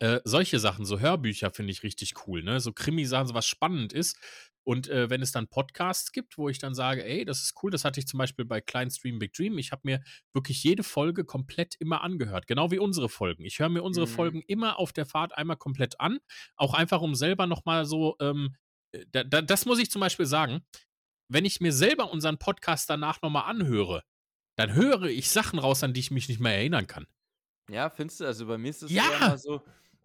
Speaker 1: Äh, solche Sachen, so Hörbücher finde ich richtig cool, ne? So Krimi-Sachen, so was spannend ist. Und äh, wenn es dann Podcasts gibt, wo ich dann sage, ey, das ist cool, das hatte ich zum Beispiel bei Klein Stream Big Dream. Ich habe mir wirklich jede Folge komplett immer angehört, genau wie unsere Folgen. Ich höre mir unsere mhm. Folgen immer auf der Fahrt einmal komplett an, auch einfach um selber nochmal so, ähm, äh, da, da, das muss ich zum Beispiel sagen, wenn ich mir selber unseren Podcast danach nochmal anhöre, dann höre ich Sachen raus, an die ich mich nicht mehr erinnern kann.
Speaker 2: Ja, findest du? Also bei mir ist es
Speaker 1: ja.
Speaker 2: immer so,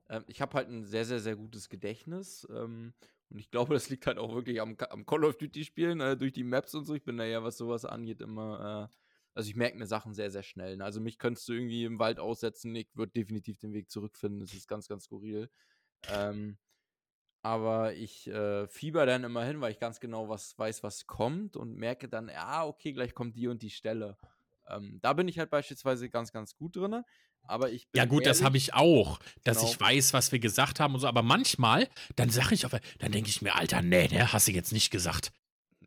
Speaker 2: ähm, ich habe halt ein sehr, sehr, sehr gutes Gedächtnis. Ähm, und ich glaube, das liegt halt auch wirklich am, am Call of Duty-Spielen, äh, durch die Maps und so. Ich bin da ja, was sowas angeht, immer. Äh, also ich merke mir Sachen sehr, sehr schnell. Ne? Also mich könntest du irgendwie im Wald aussetzen. Ich würde definitiv den Weg zurückfinden. Das ist ganz, ganz skurril. Ähm, aber ich äh, fieber dann immer hin, weil ich ganz genau was weiß, was kommt und merke dann, ja, okay, gleich kommt die und die Stelle. Ähm, da bin ich halt beispielsweise ganz, ganz gut drin. Aber ich.
Speaker 1: Ja, gut, ehrlich, das habe ich auch, dass genau. ich weiß, was wir gesagt haben und so. Aber manchmal, dann sage ich auf, dann denke ich mir, Alter, nee, ne, hast du jetzt nicht gesagt.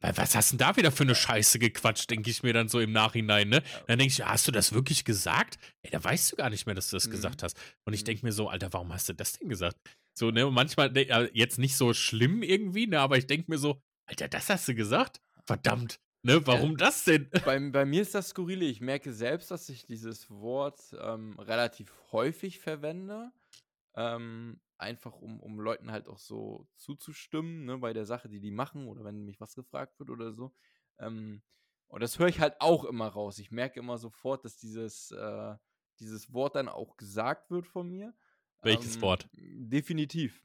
Speaker 1: Was hast du denn da wieder für eine Scheiße gequatscht, denke ich mir dann so im Nachhinein, ne? Dann denke ich, hast du das wirklich gesagt? Ey, da weißt du gar nicht mehr, dass du das mhm. gesagt hast. Und ich mhm. denke mir so, Alter, warum hast du das denn gesagt? So, ne, und manchmal, ne, jetzt nicht so schlimm irgendwie, ne, aber ich denke mir so, Alter, das hast du gesagt? Verdammt. Ne, warum äh, das denn?
Speaker 2: Bei, bei, mir ist das skurrile. Ich merke selbst, dass ich dieses Wort ähm, relativ häufig verwende. Ähm, einfach um, um Leuten halt auch so zuzustimmen, ne, bei der Sache, die die machen oder wenn mich was gefragt wird oder so. Ähm, und das höre ich halt auch immer raus. Ich merke immer sofort, dass dieses, äh, dieses Wort dann auch gesagt wird von mir.
Speaker 1: Welches ähm, Wort?
Speaker 2: Definitiv.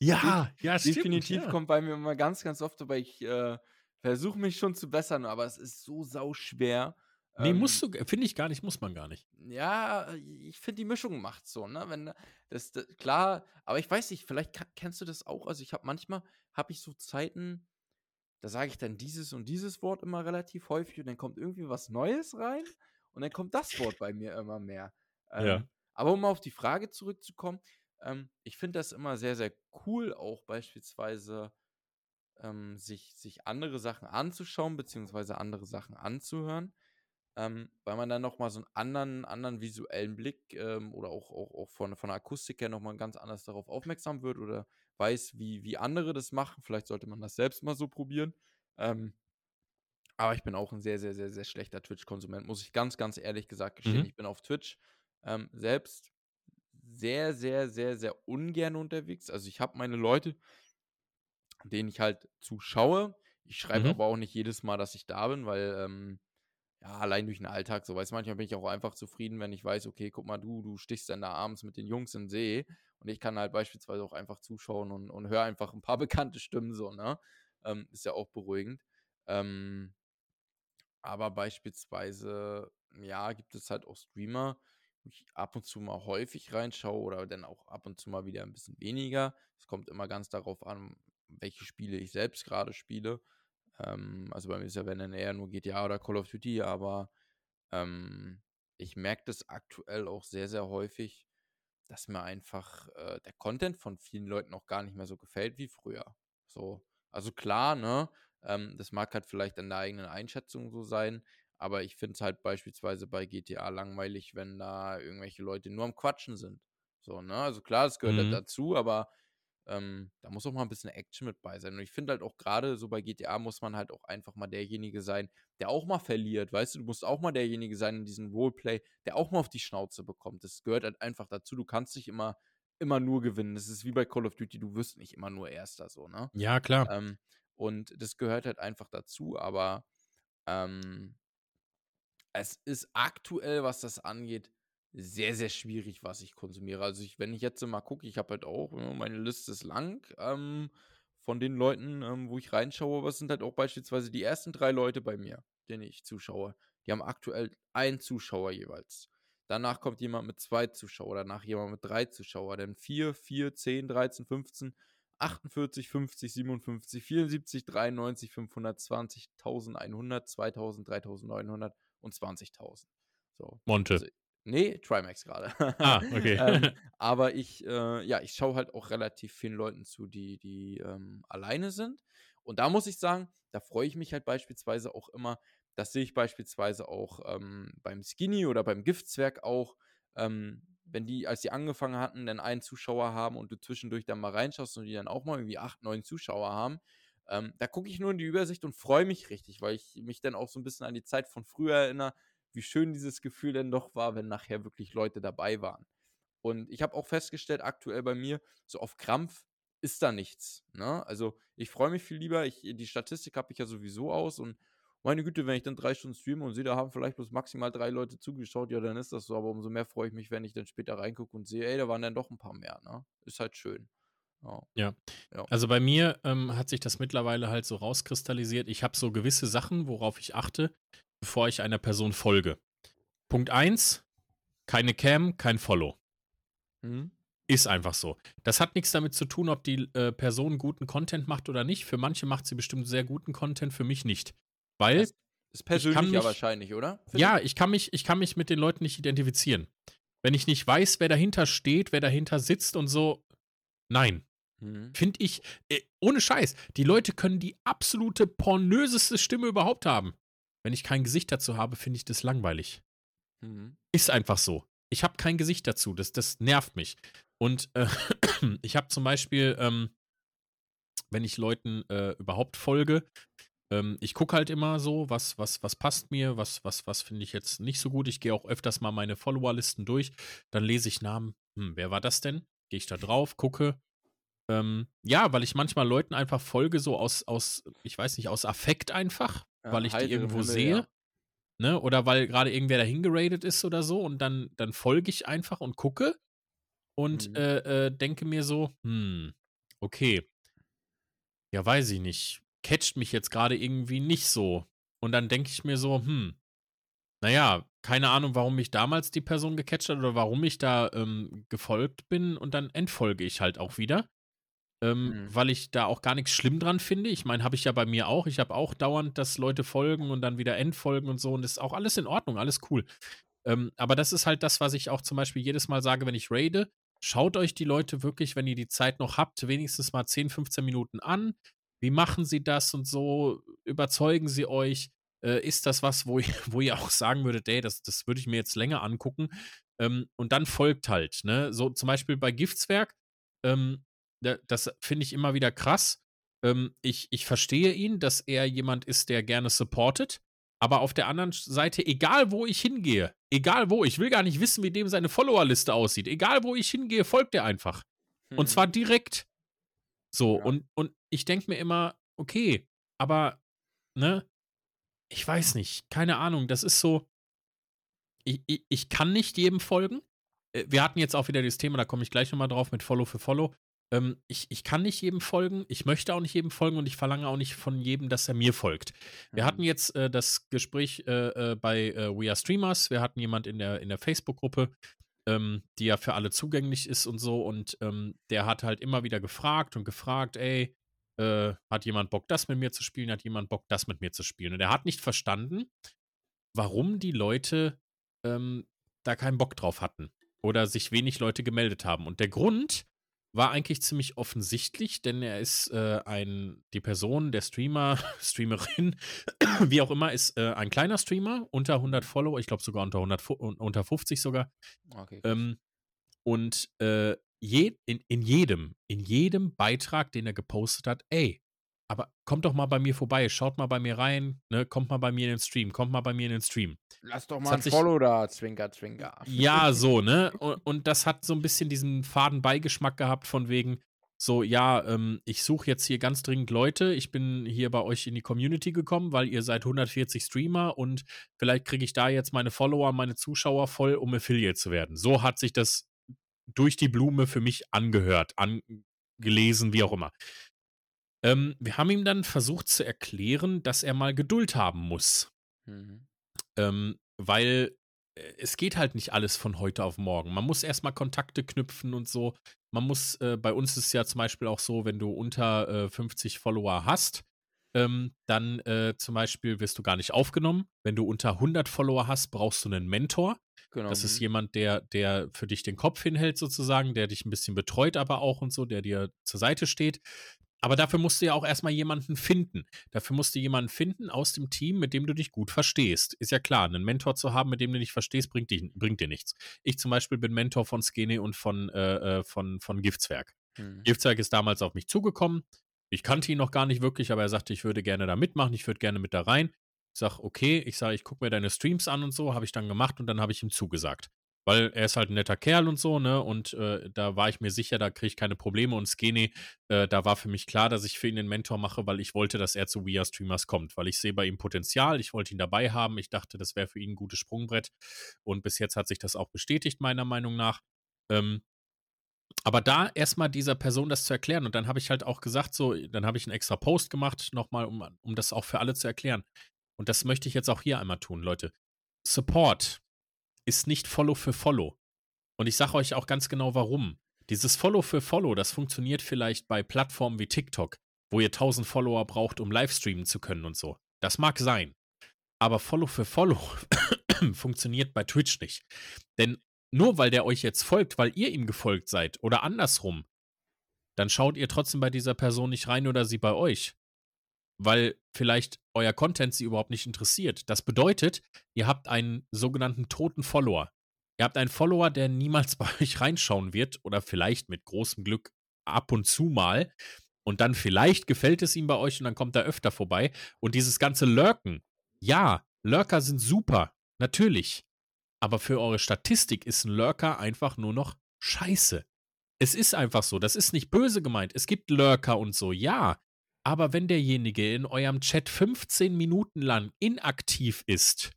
Speaker 1: Ja, ja,
Speaker 2: stimmt. Definitiv ja. kommt bei mir immer ganz, ganz oft, weil ich äh, versuche mich schon zu bessern, aber es ist so sau schwer.
Speaker 1: Nee, ähm, musst du, finde ich gar nicht, muss man gar nicht.
Speaker 2: Ja, ich finde, die Mischung macht so, ne? Wenn das, das, klar, aber ich weiß nicht, vielleicht kennst du das auch. Also ich habe manchmal, habe ich so Zeiten, da sage ich dann dieses und dieses Wort immer relativ häufig und dann kommt irgendwie was Neues rein und dann kommt das Wort bei mir immer mehr. Ähm, ja. Aber um auf die Frage zurückzukommen, ähm, ich finde das immer sehr, sehr cool, auch beispielsweise ähm, sich, sich andere Sachen anzuschauen, beziehungsweise andere Sachen anzuhören, ähm, weil man dann nochmal so einen anderen, anderen visuellen Blick ähm, oder auch, auch, auch von, von der Akustik her nochmal ganz anders darauf aufmerksam wird oder weiß, wie, wie andere das machen. Vielleicht sollte man das selbst mal so probieren. Ähm, aber ich bin auch ein sehr, sehr, sehr, sehr schlechter Twitch-Konsument, muss ich ganz, ganz ehrlich gesagt gestehen. Mhm. Ich bin auf Twitch ähm, selbst sehr, sehr, sehr, sehr ungern unterwegs. Also ich habe meine Leute, denen ich halt zuschaue. Ich schreibe mhm. aber auch nicht jedes Mal, dass ich da bin, weil ähm, ja, allein durch den Alltag so, weiß manchmal bin ich auch einfach zufrieden, wenn ich weiß, okay, guck mal, du, du stichst dann da abends mit den Jungs im See und ich kann halt beispielsweise auch einfach zuschauen und, und höre einfach ein paar bekannte Stimmen so, ne? Ähm, ist ja auch beruhigend. Ähm, aber beispielsweise, ja, gibt es halt auch Streamer, wo ich ab und zu mal häufig reinschaue oder dann auch ab und zu mal wieder ein bisschen weniger. Es kommt immer ganz darauf an, welche Spiele ich selbst gerade spiele. Ähm, also bei mir ist ja, wenn dann eher nur GTA oder Call of Duty, aber ähm, ich merke das aktuell auch sehr, sehr häufig, dass mir einfach äh, der Content von vielen Leuten auch gar nicht mehr so gefällt wie früher. So, also klar, ne? Ähm, das mag halt vielleicht an der eigenen Einschätzung so sein, aber ich finde es halt beispielsweise bei GTA langweilig, wenn da irgendwelche Leute nur am Quatschen sind. So, ne? Also klar, das gehört halt
Speaker 1: Mhm.
Speaker 2: dazu, aber ähm, da muss auch mal ein bisschen Action mit bei sein. Und ich finde halt auch gerade so bei GTA muss man halt auch einfach mal derjenige sein, der auch mal verliert, weißt du? Du musst auch mal derjenige sein in diesem Roleplay, der auch mal auf die Schnauze bekommt. Das gehört halt einfach dazu. Du kannst nicht immer, immer nur gewinnen. Das ist wie bei Call of Duty, du wirst nicht immer nur Erster, so, ne?
Speaker 1: Ja, klar.
Speaker 2: Ähm, und das gehört halt einfach dazu, aber ähm, es ist aktuell, was das angeht, sehr, sehr schwierig, was ich konsumiere. Also ich, wenn ich jetzt mal gucke, ich habe halt auch, ja, meine Liste ist lang ähm, von den Leuten, ähm, wo ich reinschaue, aber es sind halt auch beispielsweise die ersten drei Leute bei mir, denen ich zuschaue. Die haben aktuell einen Zuschauer jeweils. Danach kommt jemand mit zwei Zuschauern, danach jemand mit drei Zuschauern, dann vier, vier, zehn, 13, 15, 48, 50, 57, 74, 93, 520, 1100, 2000, 3900 und 20.000. So.
Speaker 1: Monte.
Speaker 2: Also, nee, Trimax gerade.
Speaker 1: Ah, okay.
Speaker 2: ähm, aber ich, äh, ja, ich schaue halt auch relativ vielen Leuten zu, die, die ähm, alleine sind. Und da muss ich sagen, da freue ich mich halt beispielsweise auch immer. Das sehe ich beispielsweise auch ähm, beim Skinny oder beim Giftzwerg auch. Ähm, wenn die, als die angefangen hatten, dann einen Zuschauer haben und du zwischendurch dann mal reinschaust und die dann auch mal irgendwie acht, neun Zuschauer haben, ähm, da gucke ich nur in die Übersicht und freue mich richtig, weil ich mich dann auch so ein bisschen an die Zeit von früher erinnere, wie schön dieses Gefühl denn doch war, wenn nachher wirklich Leute dabei waren. Und ich habe auch festgestellt, aktuell bei mir, so auf Krampf ist da nichts. Ne? Also ich freue mich viel lieber. Ich, die Statistik habe ich ja sowieso aus und meine Güte, wenn ich dann drei Stunden streame und sehe, da haben vielleicht bloß maximal drei Leute zugeschaut, ja, dann ist das so. Aber umso mehr freue ich mich, wenn ich dann später reingucke und sehe, ey, da waren dann doch ein paar mehr. Ne? Ist halt schön. Ja.
Speaker 1: Ja.
Speaker 2: Ja.
Speaker 1: Also bei mir ähm, hat sich das mittlerweile halt so rauskristallisiert. Ich habe so gewisse Sachen, worauf ich achte, bevor ich einer Person folge. Punkt 1, keine Cam, kein Follow.
Speaker 2: Mhm.
Speaker 1: Ist einfach so. Das hat nichts damit zu tun, ob die äh, Person guten Content macht oder nicht. Für manche macht sie bestimmt sehr guten Content, für mich nicht. Weil,
Speaker 2: Das ist persönlich
Speaker 1: mich-
Speaker 2: ja wahrscheinlich, oder?
Speaker 1: ja, ich kann, mich, ich kann mich mit den Leuten nicht identifizieren. Wenn ich nicht weiß, wer dahinter steht, wer dahinter sitzt und so, nein.
Speaker 2: Mhm.
Speaker 1: Finde ich, äh, ohne Scheiß, die Leute können die absolute pornöseste Stimme überhaupt haben. Wenn ich kein Gesicht dazu habe, finde ich das langweilig.
Speaker 2: Mhm.
Speaker 1: Ist einfach so. Ich habe kein Gesicht dazu. Das, das nervt mich. Und äh, ich habe zum Beispiel, ähm, wenn ich Leuten äh, überhaupt folge, ähm, ich gucke halt immer so, was, was, was passt mir, was, was, was finde ich jetzt nicht so gut. Ich gehe auch öfters mal meine Followerlisten durch. Dann lese ich Namen. Hm, wer war das denn? Gehe ich da drauf, gucke. Ähm, ja, weil ich manchmal Leuten einfach folge, so aus, aus, ich weiß nicht, aus Affekt einfach,
Speaker 2: Ja,
Speaker 1: weil ich die irgendwo
Speaker 2: Himmel,
Speaker 1: sehe.
Speaker 2: ja.
Speaker 1: Ne? Oder weil gerade irgendwer dahin geradet ist oder so und dann, dann folge ich einfach und gucke und
Speaker 2: Mhm.
Speaker 1: äh, äh, denke mir so, hm, okay. Ja, weiß ich nicht. Catcht mich jetzt gerade irgendwie nicht so. Und dann denke ich mir so, hm, naja, keine Ahnung, warum mich damals die Person gecatcht hat oder warum ich da ähm, gefolgt bin und dann entfolge ich halt auch wieder. Ähm,
Speaker 2: Mhm.
Speaker 1: Weil ich da auch gar nichts schlimm dran finde. Ich meine, habe ich ja bei mir auch. Ich habe auch dauernd, dass Leute folgen und dann wieder entfolgen und so. Und das ist auch alles in Ordnung, alles cool. Ähm, aber das ist halt das, was ich auch zum Beispiel jedes Mal sage, wenn ich raide. Schaut euch die Leute wirklich, wenn ihr die Zeit noch habt, wenigstens mal 10, 15 Minuten an. Wie machen sie das und so? Überzeugen sie euch? Äh, ist das was, wo, ich, wo ihr auch sagen würdet, ey, das, das würde ich mir jetzt länger angucken? Ähm, und dann folgt halt, ne? So zum Beispiel bei Giftswerk, ähm, das finde ich immer wieder krass. Ähm, ich, ich verstehe ihn, dass er jemand ist, der gerne supportet. Aber auf der anderen Seite, egal wo ich hingehe, egal wo, ich will gar nicht wissen, wie dem seine Followerliste aussieht. Egal wo ich hingehe, folgt er einfach. Und
Speaker 2: Mhm.
Speaker 1: zwar direkt. So,
Speaker 2: Ja.
Speaker 1: und, und ich denke mir immer, okay, aber, ne, ich weiß nicht, keine Ahnung, das ist so, ich, ich, ich kann nicht jedem folgen. Äh, Wir hatten jetzt auch wieder das Thema, da komme ich gleich nochmal drauf mit Follow für Follow. Ähm, ich, ich kann nicht jedem folgen, ich möchte auch nicht jedem folgen und ich verlange auch nicht von jedem, dass er mir folgt. Wir
Speaker 2: Mhm.
Speaker 1: hatten jetzt äh, das Gespräch äh, äh, bei äh, We Are Streamers. Wir hatten jemand in der, in der Facebook-Gruppe, ähm, die ja für alle zugänglich ist und so. Und ähm, der hat halt immer wieder gefragt und gefragt, ey, äh, hat jemand Bock, das mit mir zu spielen, hat jemand Bock, das mit mir zu spielen. Und er hat nicht verstanden, warum die Leute ähm, da keinen Bock drauf hatten oder sich wenig Leute gemeldet haben. Und der Grund war eigentlich ziemlich offensichtlich, denn er ist äh, ein, die Person, der Streamer, Streamerin, wie auch immer, ist äh, ein kleiner Streamer, unter 100 Follower, ich glaube sogar unter, 100, unter 50 sogar. Okay. Ähm, und äh, je, in, in jedem, in jedem Beitrag, den er gepostet hat, ey, aber kommt doch mal bei mir vorbei, schaut mal bei mir rein, ne, kommt mal bei mir in den Stream, kommt mal bei mir in den Stream.
Speaker 2: Lass doch mal ein Follow da, Zwinker, Zwinker.
Speaker 1: Ja, so, ne? Und, und, das hat so ein bisschen diesen faden Beigeschmack gehabt, von wegen, so, ja, ähm, ich suche jetzt hier ganz dringend Leute. Ich bin hier bei euch in die Community gekommen, weil ihr seid 140 Streamer und vielleicht kriege ich da jetzt meine Follower, meine Zuschauer voll, um Affiliate zu werden. So hat sich das durch die Blume für mich angehört, angelesen, wie auch immer. Ähm, wir haben ihm dann versucht zu erklären, dass er mal Geduld haben muss. Mhm. Ähm, weil äh, es geht halt nicht alles von heute auf morgen. Man muss erstmal Kontakte knüpfen und so. Man muss, äh, bei uns ist es ja zum Beispiel auch so, wenn du unter äh, 50 Follower hast, ähm, dann äh, zum Beispiel wirst du gar nicht aufgenommen. Wenn du unter 100 Follower hast, brauchst du einen Mentor. Genau. Das ist mhm. jemand, der, der für dich den Kopf hinhält, sozusagen, der dich ein bisschen betreut, aber auch und so, der dir zur Seite steht. Aber dafür musst du ja auch erstmal jemanden finden. Dafür musst du jemanden finden aus dem Team, mit dem du dich gut verstehst. Ist ja klar, einen Mentor zu haben, mit dem du dich verstehst, bringt, dich, bringt dir nichts. Ich zum Beispiel bin Mentor von Skene und von, äh, äh, von, von Giftswerk. Mhm. Giftswerk ist damals auf mich zugekommen. Ich kannte ihn noch gar nicht wirklich, aber er sagte, ich würde gerne da mitmachen, ich würde gerne mit da rein. Ich sage, okay, ich sage, ich gucke mir deine Streams an und so, habe ich dann gemacht und dann habe ich ihm zugesagt. Weil er ist halt ein netter Kerl und so, ne? Und äh, da war ich mir sicher, da kriege ich keine Probleme. Und Skene, äh, da war für mich klar, dass ich für ihn den Mentor mache, weil ich wollte, dass er zu We Are Streamers kommt. Weil ich sehe bei ihm Potenzial, ich wollte ihn dabei haben. Ich dachte, das wäre für ihn ein gutes Sprungbrett. Und bis jetzt hat sich das auch bestätigt, meiner Meinung nach. Ähm, aber da erstmal dieser Person das zu erklären und dann habe ich halt auch gesagt, so, dann habe ich einen extra Post gemacht, nochmal, um, um das auch für alle zu erklären. Und das möchte ich jetzt auch hier einmal tun, Leute. Support ist nicht Follow für Follow. Und ich sage euch auch ganz genau warum. Dieses Follow für Follow, das funktioniert vielleicht bei Plattformen wie TikTok, wo ihr 1000 Follower braucht, um Livestreamen zu können und so. Das mag sein. Aber Follow für Follow funktioniert bei Twitch nicht. Denn nur weil der euch jetzt folgt, weil ihr ihm gefolgt seid oder andersrum, dann schaut ihr trotzdem bei dieser Person nicht rein oder sie bei euch weil vielleicht euer Content sie überhaupt nicht interessiert. Das bedeutet, ihr habt einen sogenannten toten Follower. Ihr habt einen Follower, der niemals bei euch reinschauen wird oder vielleicht mit großem Glück ab und zu mal. Und dann vielleicht gefällt es ihm bei euch und dann kommt er öfter vorbei. Und dieses ganze Lurken, ja, Lurker sind super, natürlich. Aber für eure Statistik ist ein Lurker einfach nur noch scheiße. Es ist einfach so, das ist nicht böse gemeint. Es gibt Lurker und so, ja. Aber wenn derjenige in eurem Chat 15 Minuten lang inaktiv ist,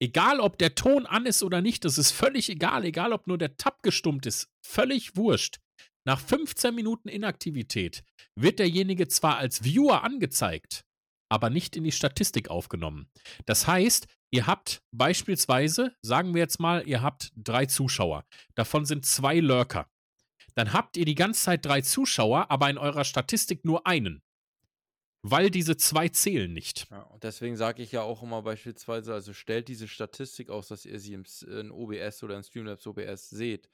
Speaker 1: egal ob der Ton an ist oder nicht, das ist völlig egal, egal ob nur der Tab gestummt ist, völlig wurscht. Nach 15 Minuten Inaktivität wird derjenige zwar als Viewer angezeigt, aber nicht in die Statistik aufgenommen. Das heißt, ihr habt beispielsweise, sagen wir jetzt mal, ihr habt drei Zuschauer. Davon sind zwei Lurker. Dann habt ihr die ganze Zeit drei Zuschauer, aber in eurer Statistik nur einen weil diese zwei zählen nicht.
Speaker 2: Ja, und deswegen sage ich ja auch immer beispielsweise, also stellt diese Statistik aus, dass ihr sie im, in OBS oder in Streamlabs OBS seht.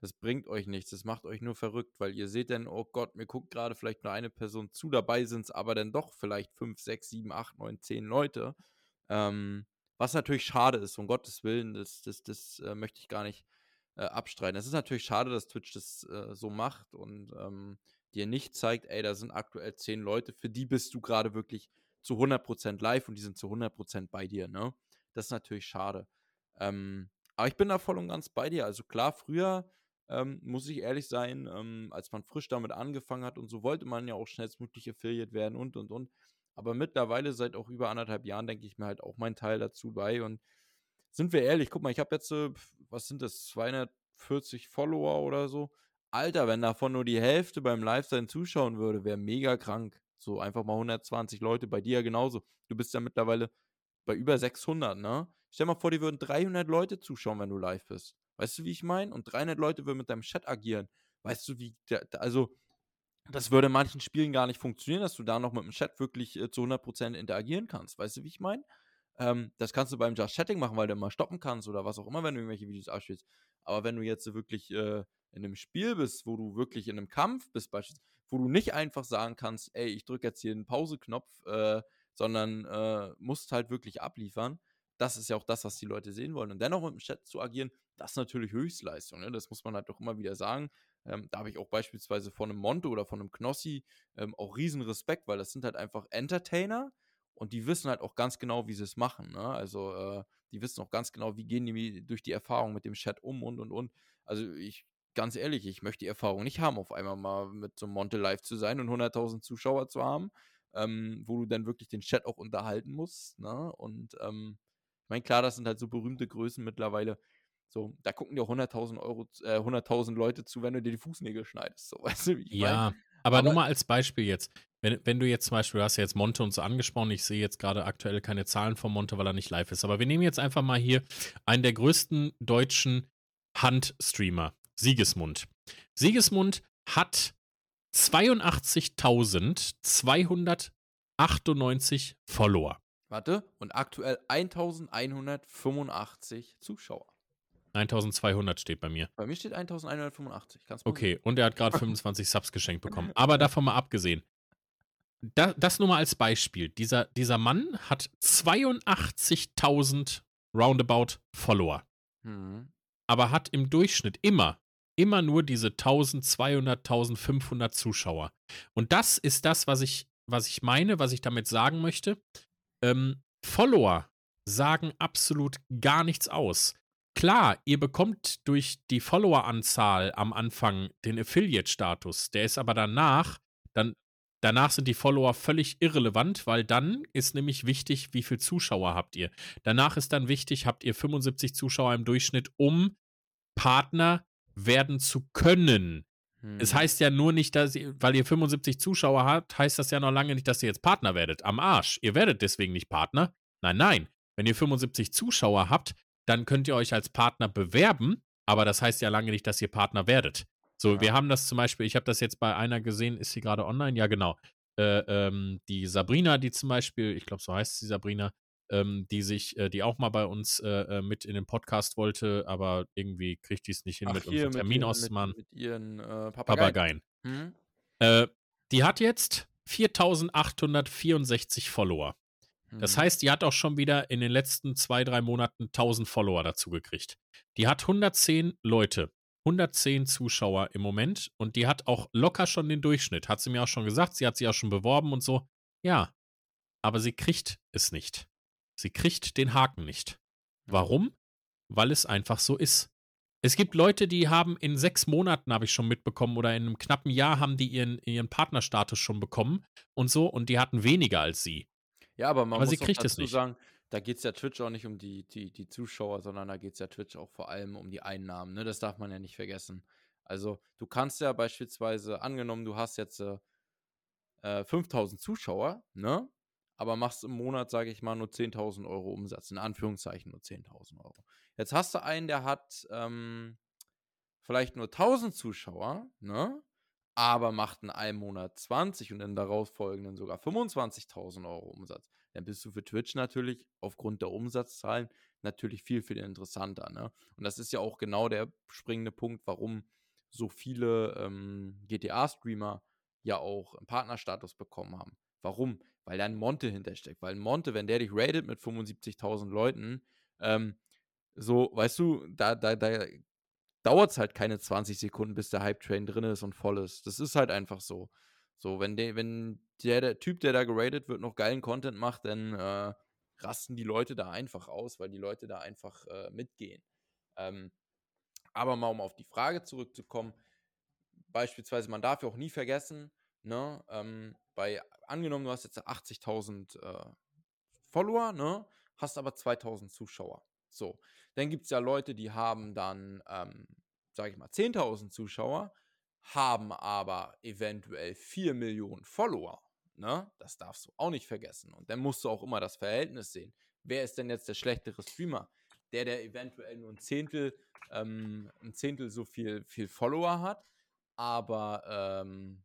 Speaker 2: Das bringt euch nichts, das macht euch nur verrückt, weil ihr seht dann, oh Gott, mir guckt gerade vielleicht nur eine Person zu, dabei sind es aber dann doch vielleicht fünf, sechs, sieben, acht, neun, zehn Leute. Ähm, was natürlich schade ist, um Gottes Willen, das, das, das äh, möchte ich gar nicht äh, abstreiten. Es ist natürlich schade, dass Twitch das äh, so macht und ähm, dir nicht zeigt, ey, da sind aktuell zehn Leute, für die bist du gerade wirklich zu 100% live und die sind zu 100% bei dir, ne? Das ist natürlich schade. Ähm, aber ich bin da voll und ganz bei dir. Also klar, früher, ähm, muss ich ehrlich sein, ähm, als man frisch damit angefangen hat und so wollte man ja auch schnellstmöglich Affiliate werden und, und, und. Aber mittlerweile, seit auch über anderthalb Jahren, denke ich mir halt auch meinen Teil dazu bei. Und sind wir ehrlich, guck mal, ich habe jetzt, äh, was sind das, 240 Follower oder so. Alter, wenn davon nur die Hälfte beim Live-Sein zuschauen würde, wäre mega krank. So einfach mal 120 Leute, bei dir ja genauso. Du bist ja mittlerweile bei über 600, ne? Stell mal vor, die würden 300 Leute zuschauen, wenn du live bist. Weißt du, wie ich meine? Und 300 Leute würden mit deinem Chat agieren. Weißt du, wie, also, das würde in manchen Spielen gar nicht funktionieren, dass du da noch mit dem Chat wirklich äh, zu 100% interagieren kannst. Weißt du, wie ich meine? Ähm, das kannst du beim Just Chatting machen, weil du immer stoppen kannst oder was auch immer, wenn du irgendwelche Videos abspielst. Aber wenn du jetzt wirklich äh, in einem Spiel bist, wo du wirklich in einem Kampf bist, beispielsweise, wo du nicht einfach sagen kannst, ey, ich drücke jetzt hier den Pauseknopf, äh, sondern äh, musst halt wirklich abliefern. Das ist ja auch das, was die Leute sehen wollen. Und dennoch mit dem Chat zu agieren, das ist natürlich Höchstleistung. Ne? Das muss man halt doch immer wieder sagen. Ähm, da habe ich auch beispielsweise von einem Monte oder von einem Knossi ähm, auch riesen Respekt, weil das sind halt einfach Entertainer und die wissen halt auch ganz genau, wie sie es machen. Ne? Also äh, die wissen auch ganz genau, wie gehen die durch die Erfahrung mit dem Chat um und und und. Also ich, ganz ehrlich, ich möchte die Erfahrung nicht haben, auf einmal mal mit so einem Monte live zu sein und 100.000 Zuschauer zu haben, ähm, wo du dann wirklich den Chat auch unterhalten musst. Ne? Und ähm, ich meine, klar, das sind halt so berühmte Größen mittlerweile. So, da gucken dir auch 100.000 Euro, äh, 100.000 Leute zu, wenn du dir die Fußnägel schneidest. So, weißt du,
Speaker 1: Ja,
Speaker 2: mein?
Speaker 1: Aber, aber nur mal als Beispiel jetzt. Wenn, wenn du jetzt zum Beispiel, du hast ja jetzt Monte und so angesprochen, ich sehe jetzt gerade aktuell keine Zahlen von Monte, weil er nicht live ist. Aber wir nehmen jetzt einfach mal hier einen der größten deutschen Handstreamer, Siegesmund. Siegesmund hat 82.298 Follower.
Speaker 2: Warte, und aktuell 1185 Zuschauer.
Speaker 1: 1200 steht bei mir.
Speaker 2: Bei mir steht 1185.
Speaker 1: Kannst okay, und er hat gerade 25 Subs geschenkt bekommen. Aber davon mal abgesehen. Da, das nur mal als Beispiel. Dieser, dieser Mann hat 82.000 roundabout Follower. Mhm. Aber hat im Durchschnitt immer, immer nur diese 1200, 1500 Zuschauer. Und das ist das, was ich, was ich meine, was ich damit sagen möchte. Ähm, Follower sagen absolut gar nichts aus. Klar, ihr bekommt durch die Followeranzahl am Anfang den Affiliate-Status. Der ist aber danach, dann, danach sind die Follower völlig irrelevant, weil dann ist nämlich wichtig, wie viele Zuschauer habt ihr. Danach ist dann wichtig, habt ihr 75 Zuschauer im Durchschnitt, um Partner werden zu können. Hm. Es heißt ja nur nicht, dass ihr, weil ihr 75 Zuschauer habt, heißt das ja noch lange nicht, dass ihr jetzt Partner werdet. Am Arsch. Ihr werdet deswegen nicht Partner. Nein, nein. Wenn ihr 75 Zuschauer habt, dann könnt ihr euch als Partner bewerben, aber das heißt ja lange nicht, dass ihr Partner werdet. So, ja. wir haben das zum Beispiel, ich habe das jetzt bei einer gesehen, ist sie gerade online? Ja, genau. Äh, ähm, die Sabrina, die zum Beispiel, ich glaube, so heißt sie Sabrina, ähm, die sich, äh, die auch mal bei uns äh, äh mit in den Podcast wollte, aber irgendwie kriegt die es nicht hin, Ach, mit hier, unserem Termin auszumachen. Mit, mit, ihren äh, Papageien. Papageien. Mhm. die hat jetzt 4864 Follower. Das mhm. heißt, die hat auch schon wieder in den letzten zwei, drei Monaten 1000 Follower dazu gekriegt. Die hat 110 Leute, 110 Zuschauer im Moment und die hat auch locker schon den Durchschnitt. Hat sie mir auch schon gesagt, sie hat sich auch schon beworben und so. Ja, aber sie kriegt es nicht. Sie kriegt den Haken nicht. Warum? Weil es einfach so ist. Es gibt Leute, die haben in sechs Monaten, habe ich schon mitbekommen, oder in einem knappen Jahr haben die ihren, ihren Partnerstatus schon bekommen und so und die hatten weniger als sie.
Speaker 2: Ja, aber man
Speaker 1: aber
Speaker 2: muss
Speaker 1: sie kriegt
Speaker 2: dazu sagen, da geht es ja Twitch auch nicht um die, die, die Zuschauer, sondern da geht es ja Twitch auch vor allem um die Einnahmen. Ne? Das darf man ja nicht vergessen. Also du kannst ja beispielsweise, angenommen, du hast jetzt äh, 5000 äh, Zuschauer, ne? aber machst im Monat, sage ich mal, nur 10.000 Euro Umsatz. In Anführungszeichen nur 10.000 Euro. Jetzt hast du einen, der hat ähm, vielleicht nur 1000 Zuschauer, ne? Aber macht in einem Monat 20 und in daraus folgenden sogar 25.000 Euro Umsatz, dann bist du für Twitch natürlich aufgrund der Umsatzzahlen natürlich viel, viel interessanter. Ne? Und das ist ja auch genau der springende Punkt, warum so viele ähm, GTA-Streamer ja auch einen Partnerstatus bekommen haben. Warum? Weil da ein Monte hintersteckt. Weil ein Monte, wenn der dich rated mit 75.000 Leuten, ähm, so, weißt du, da, da, da dauert es halt keine 20 Sekunden, bis der Hype-Train drin ist und voll ist. Das ist halt einfach so. So, wenn, de, wenn der, der Typ, der da geradet wird, noch geilen Content macht, dann äh, rasten die Leute da einfach aus, weil die Leute da einfach äh, mitgehen. Ähm, aber mal um auf die Frage zurückzukommen, beispielsweise, man darf ja auch nie vergessen, ne, ähm, bei, angenommen, du hast jetzt 80.000 äh, Follower, ne, hast aber 2.000 Zuschauer. So, dann gibt es ja Leute, die haben dann, ähm, sage ich mal, 10.000 Zuschauer, haben aber eventuell 4 Millionen Follower. Ne? Das darfst du auch nicht vergessen. Und dann musst du auch immer das Verhältnis sehen. Wer ist denn jetzt der schlechtere Streamer? Der, der eventuell nur ein Zehntel, ähm, ein Zehntel so viel, viel Follower hat, aber ähm,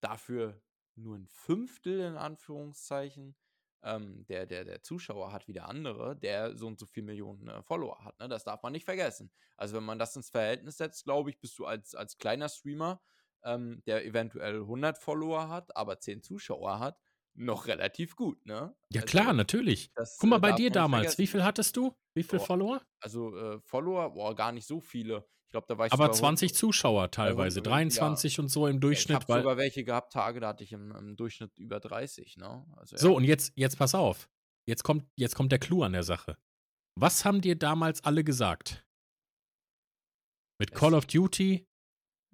Speaker 2: dafür nur ein Fünftel in Anführungszeichen ähm, der, der, der Zuschauer hat wie der andere, der so und so viele Millionen äh, Follower hat. Ne? Das darf man nicht vergessen. Also wenn man das ins Verhältnis setzt, glaube ich, bist du als, als kleiner Streamer, ähm, der eventuell 100 Follower hat, aber 10 Zuschauer hat, noch relativ gut, ne?
Speaker 1: Ja, also, klar, natürlich. Das, Guck mal, äh, bei dir damals, wie viel hattest du? Wie viele
Speaker 2: oh,
Speaker 1: Follower?
Speaker 2: Also, äh, Follower, boah, gar nicht so viele. Ich glaube, da war ich
Speaker 1: Aber 20 Zuschauer teilweise, 23 ja. und so im Durchschnitt. Ich
Speaker 2: habe sogar welche gehabt, Tage, da hatte ich im, im Durchschnitt über 30, ne?
Speaker 1: Also, ja. So, und jetzt, jetzt pass auf. Jetzt kommt, jetzt kommt der Clou an der Sache. Was haben dir damals alle gesagt? Mit Call of Duty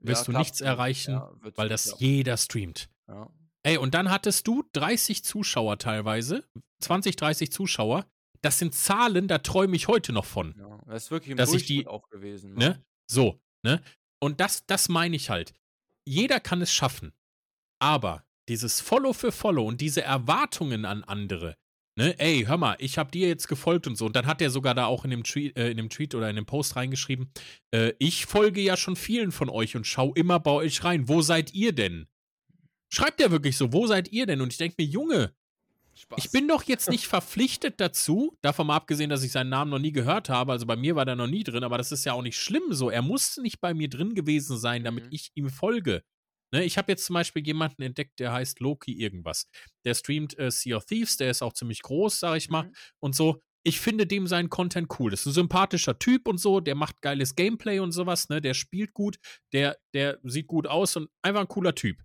Speaker 1: wirst ja, du nichts erreichen, weil das jeder streamt. Ja. Ey, und dann hattest du 30 Zuschauer teilweise, 20, 30 Zuschauer. Das sind Zahlen, da träume ich heute noch von.
Speaker 2: Ja, das ist wirklich im
Speaker 1: dass Durchschnitt ich die,
Speaker 2: auch gewesen.
Speaker 1: Ne? So, ne? Und das, das meine ich halt. Jeder kann es schaffen. Aber dieses Follow für Follow und diese Erwartungen an andere, ne, ey, hör mal, ich habe dir jetzt gefolgt und so. Und dann hat er sogar da auch in dem Tweet, äh, in dem Tweet oder in dem Post reingeschrieben, äh, ich folge ja schon vielen von euch und schau immer bei euch rein. Wo seid ihr denn? Schreibt er wirklich so, wo seid ihr denn? Und ich denke mir, Junge, Spaß. ich bin doch jetzt nicht verpflichtet dazu, davon mal abgesehen, dass ich seinen Namen noch nie gehört habe, also bei mir war der noch nie drin, aber das ist ja auch nicht schlimm so. Er musste nicht bei mir drin gewesen sein, damit mhm. ich ihm folge. Ne, ich habe jetzt zum Beispiel jemanden entdeckt, der heißt Loki irgendwas. Der streamt äh, Sea of Thieves, der ist auch ziemlich groß, sag ich mal, mhm. und so. Ich finde dem seinen Content cool. Das ist ein sympathischer Typ und so, der macht geiles Gameplay und sowas, ne? Der spielt gut, der, der sieht gut aus und einfach ein cooler Typ.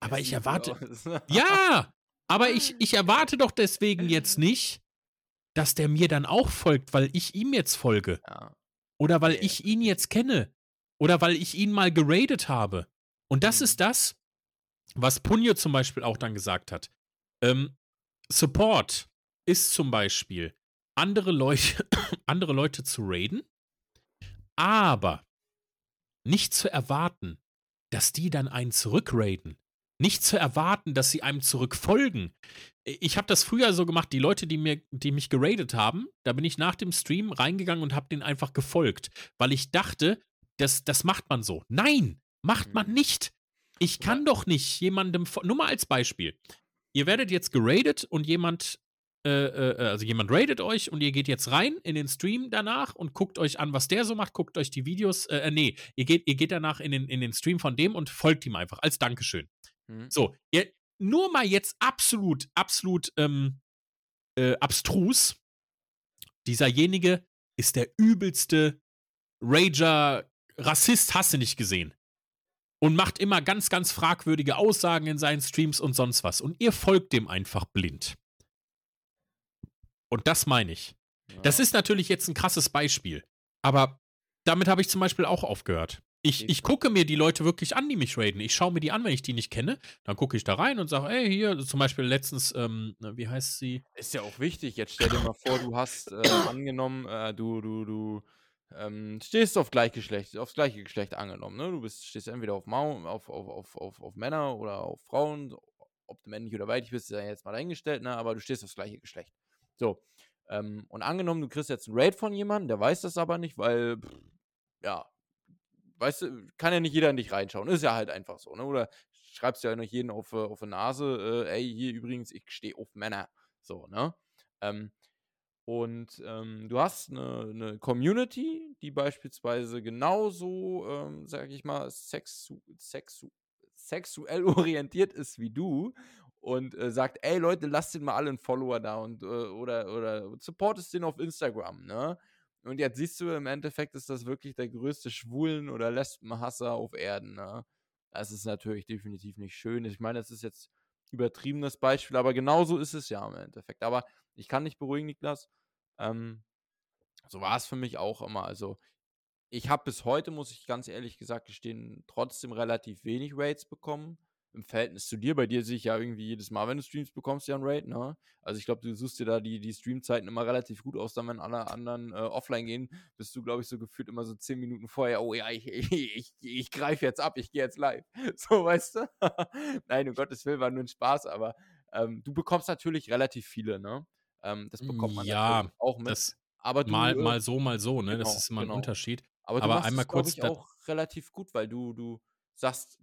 Speaker 1: Aber ich erwarte. ja! Aber ich, ich erwarte doch deswegen jetzt nicht, dass der mir dann auch folgt, weil ich ihm jetzt folge. Ja. Oder weil ich ihn jetzt kenne. Oder weil ich ihn mal geradet habe. Und das mhm. ist das, was Punjo zum Beispiel auch dann gesagt hat. Ähm, Support ist zum Beispiel, andere Leute, andere Leute zu raiden, aber nicht zu erwarten, dass die dann einen zurückraiden nicht zu erwarten, dass sie einem zurückfolgen. Ich habe das früher so gemacht, die Leute, die, mir, die mich geradet haben, da bin ich nach dem Stream reingegangen und habe denen einfach gefolgt, weil ich dachte, das, das macht man so. Nein, macht man mhm. nicht. Ich kann ja. doch nicht jemandem, nur mal als Beispiel. Ihr werdet jetzt geradet und jemand, äh, äh, also jemand radet euch und ihr geht jetzt rein in den Stream danach und guckt euch an, was der so macht, guckt euch die Videos, äh, nee, ihr geht, ihr geht danach in den, in den Stream von dem und folgt ihm einfach als Dankeschön. Mhm. So, ihr, nur mal jetzt absolut, absolut ähm, äh, abstrus. Dieserjenige ist der übelste Rager, Rassist, hast du nicht gesehen. Und macht immer ganz, ganz fragwürdige Aussagen in seinen Streams und sonst was. Und ihr folgt dem einfach blind. Und das meine ich. Ja. Das ist natürlich jetzt ein krasses Beispiel. Aber damit habe ich zum Beispiel auch aufgehört. Ich, ich gucke mir die Leute wirklich an, die mich raiden. Ich schaue mir die an, wenn ich die nicht kenne. Dann gucke ich da rein und sage, ey, hier, zum Beispiel letztens, ähm, wie heißt sie?
Speaker 2: Ist ja auch wichtig. Jetzt stell dir mal vor, du hast äh, angenommen, äh, du, du, du ähm, stehst auf Gleichgeschlecht, aufs gleiche Geschlecht angenommen. Ne? Du bist, stehst entweder auf, Mau, auf, auf, auf, auf, auf Männer oder auf Frauen. Ob du männlich oder weiblich bist, ist ja jetzt mal dahingestellt, ne? aber du stehst aufs gleiche Geschlecht. So. Ähm, und angenommen, du kriegst jetzt einen Raid von jemandem, der weiß das aber nicht, weil, pff, ja, weißt du, kann ja nicht jeder in dich reinschauen. Ist ja halt einfach so, ne? Oder schreibst ja nicht jeden auf, äh, auf die Nase, äh, ey, hier übrigens, ich stehe auf Männer. So, ne? Ähm, und ähm, du hast eine, eine, Community, die beispielsweise genauso, ähm, sag ich mal, sexu sexu sexuell orientiert ist wie du und äh, sagt, ey Leute, lasst den mal alle einen Follower da und äh, oder, oder supportest den auf Instagram, ne? Und jetzt siehst du, im Endeffekt ist das wirklich der größte Schwulen- oder Lesbenhasser auf Erden. Ne? Das ist natürlich definitiv nicht schön. Ich meine, das ist jetzt übertriebenes Beispiel, aber genauso ist es ja im Endeffekt. Aber ich kann dich beruhigen, Niklas. Ähm, so war es für mich auch immer. Also, ich habe bis heute, muss ich ganz ehrlich gesagt gestehen, trotzdem relativ wenig Rates bekommen im Verhältnis zu dir. Bei dir sehe ich ja irgendwie jedes Mal, wenn du Streams bekommst, ja ein Raid, ne? Also ich glaube, du suchst dir da die, die Streamzeiten immer relativ gut aus, dann wenn alle anderen äh, offline gehen, bist du, glaube ich, so gefühlt immer so zehn Minuten vorher, oh ja, ich, ich, ich, ich greife jetzt ab, ich gehe jetzt live. So, weißt du? Nein, um Gottes Willen war nur ein Spaß, aber ähm, du bekommst natürlich relativ viele, ne? Ähm, das bekommt man
Speaker 1: ja auch mit. Das aber du, mal, äh, mal so, mal so, ne? Genau, das ist immer genau. ein Unterschied.
Speaker 2: Aber du aber machst einmal es, kurz ich, auch relativ gut, weil du, du sagst,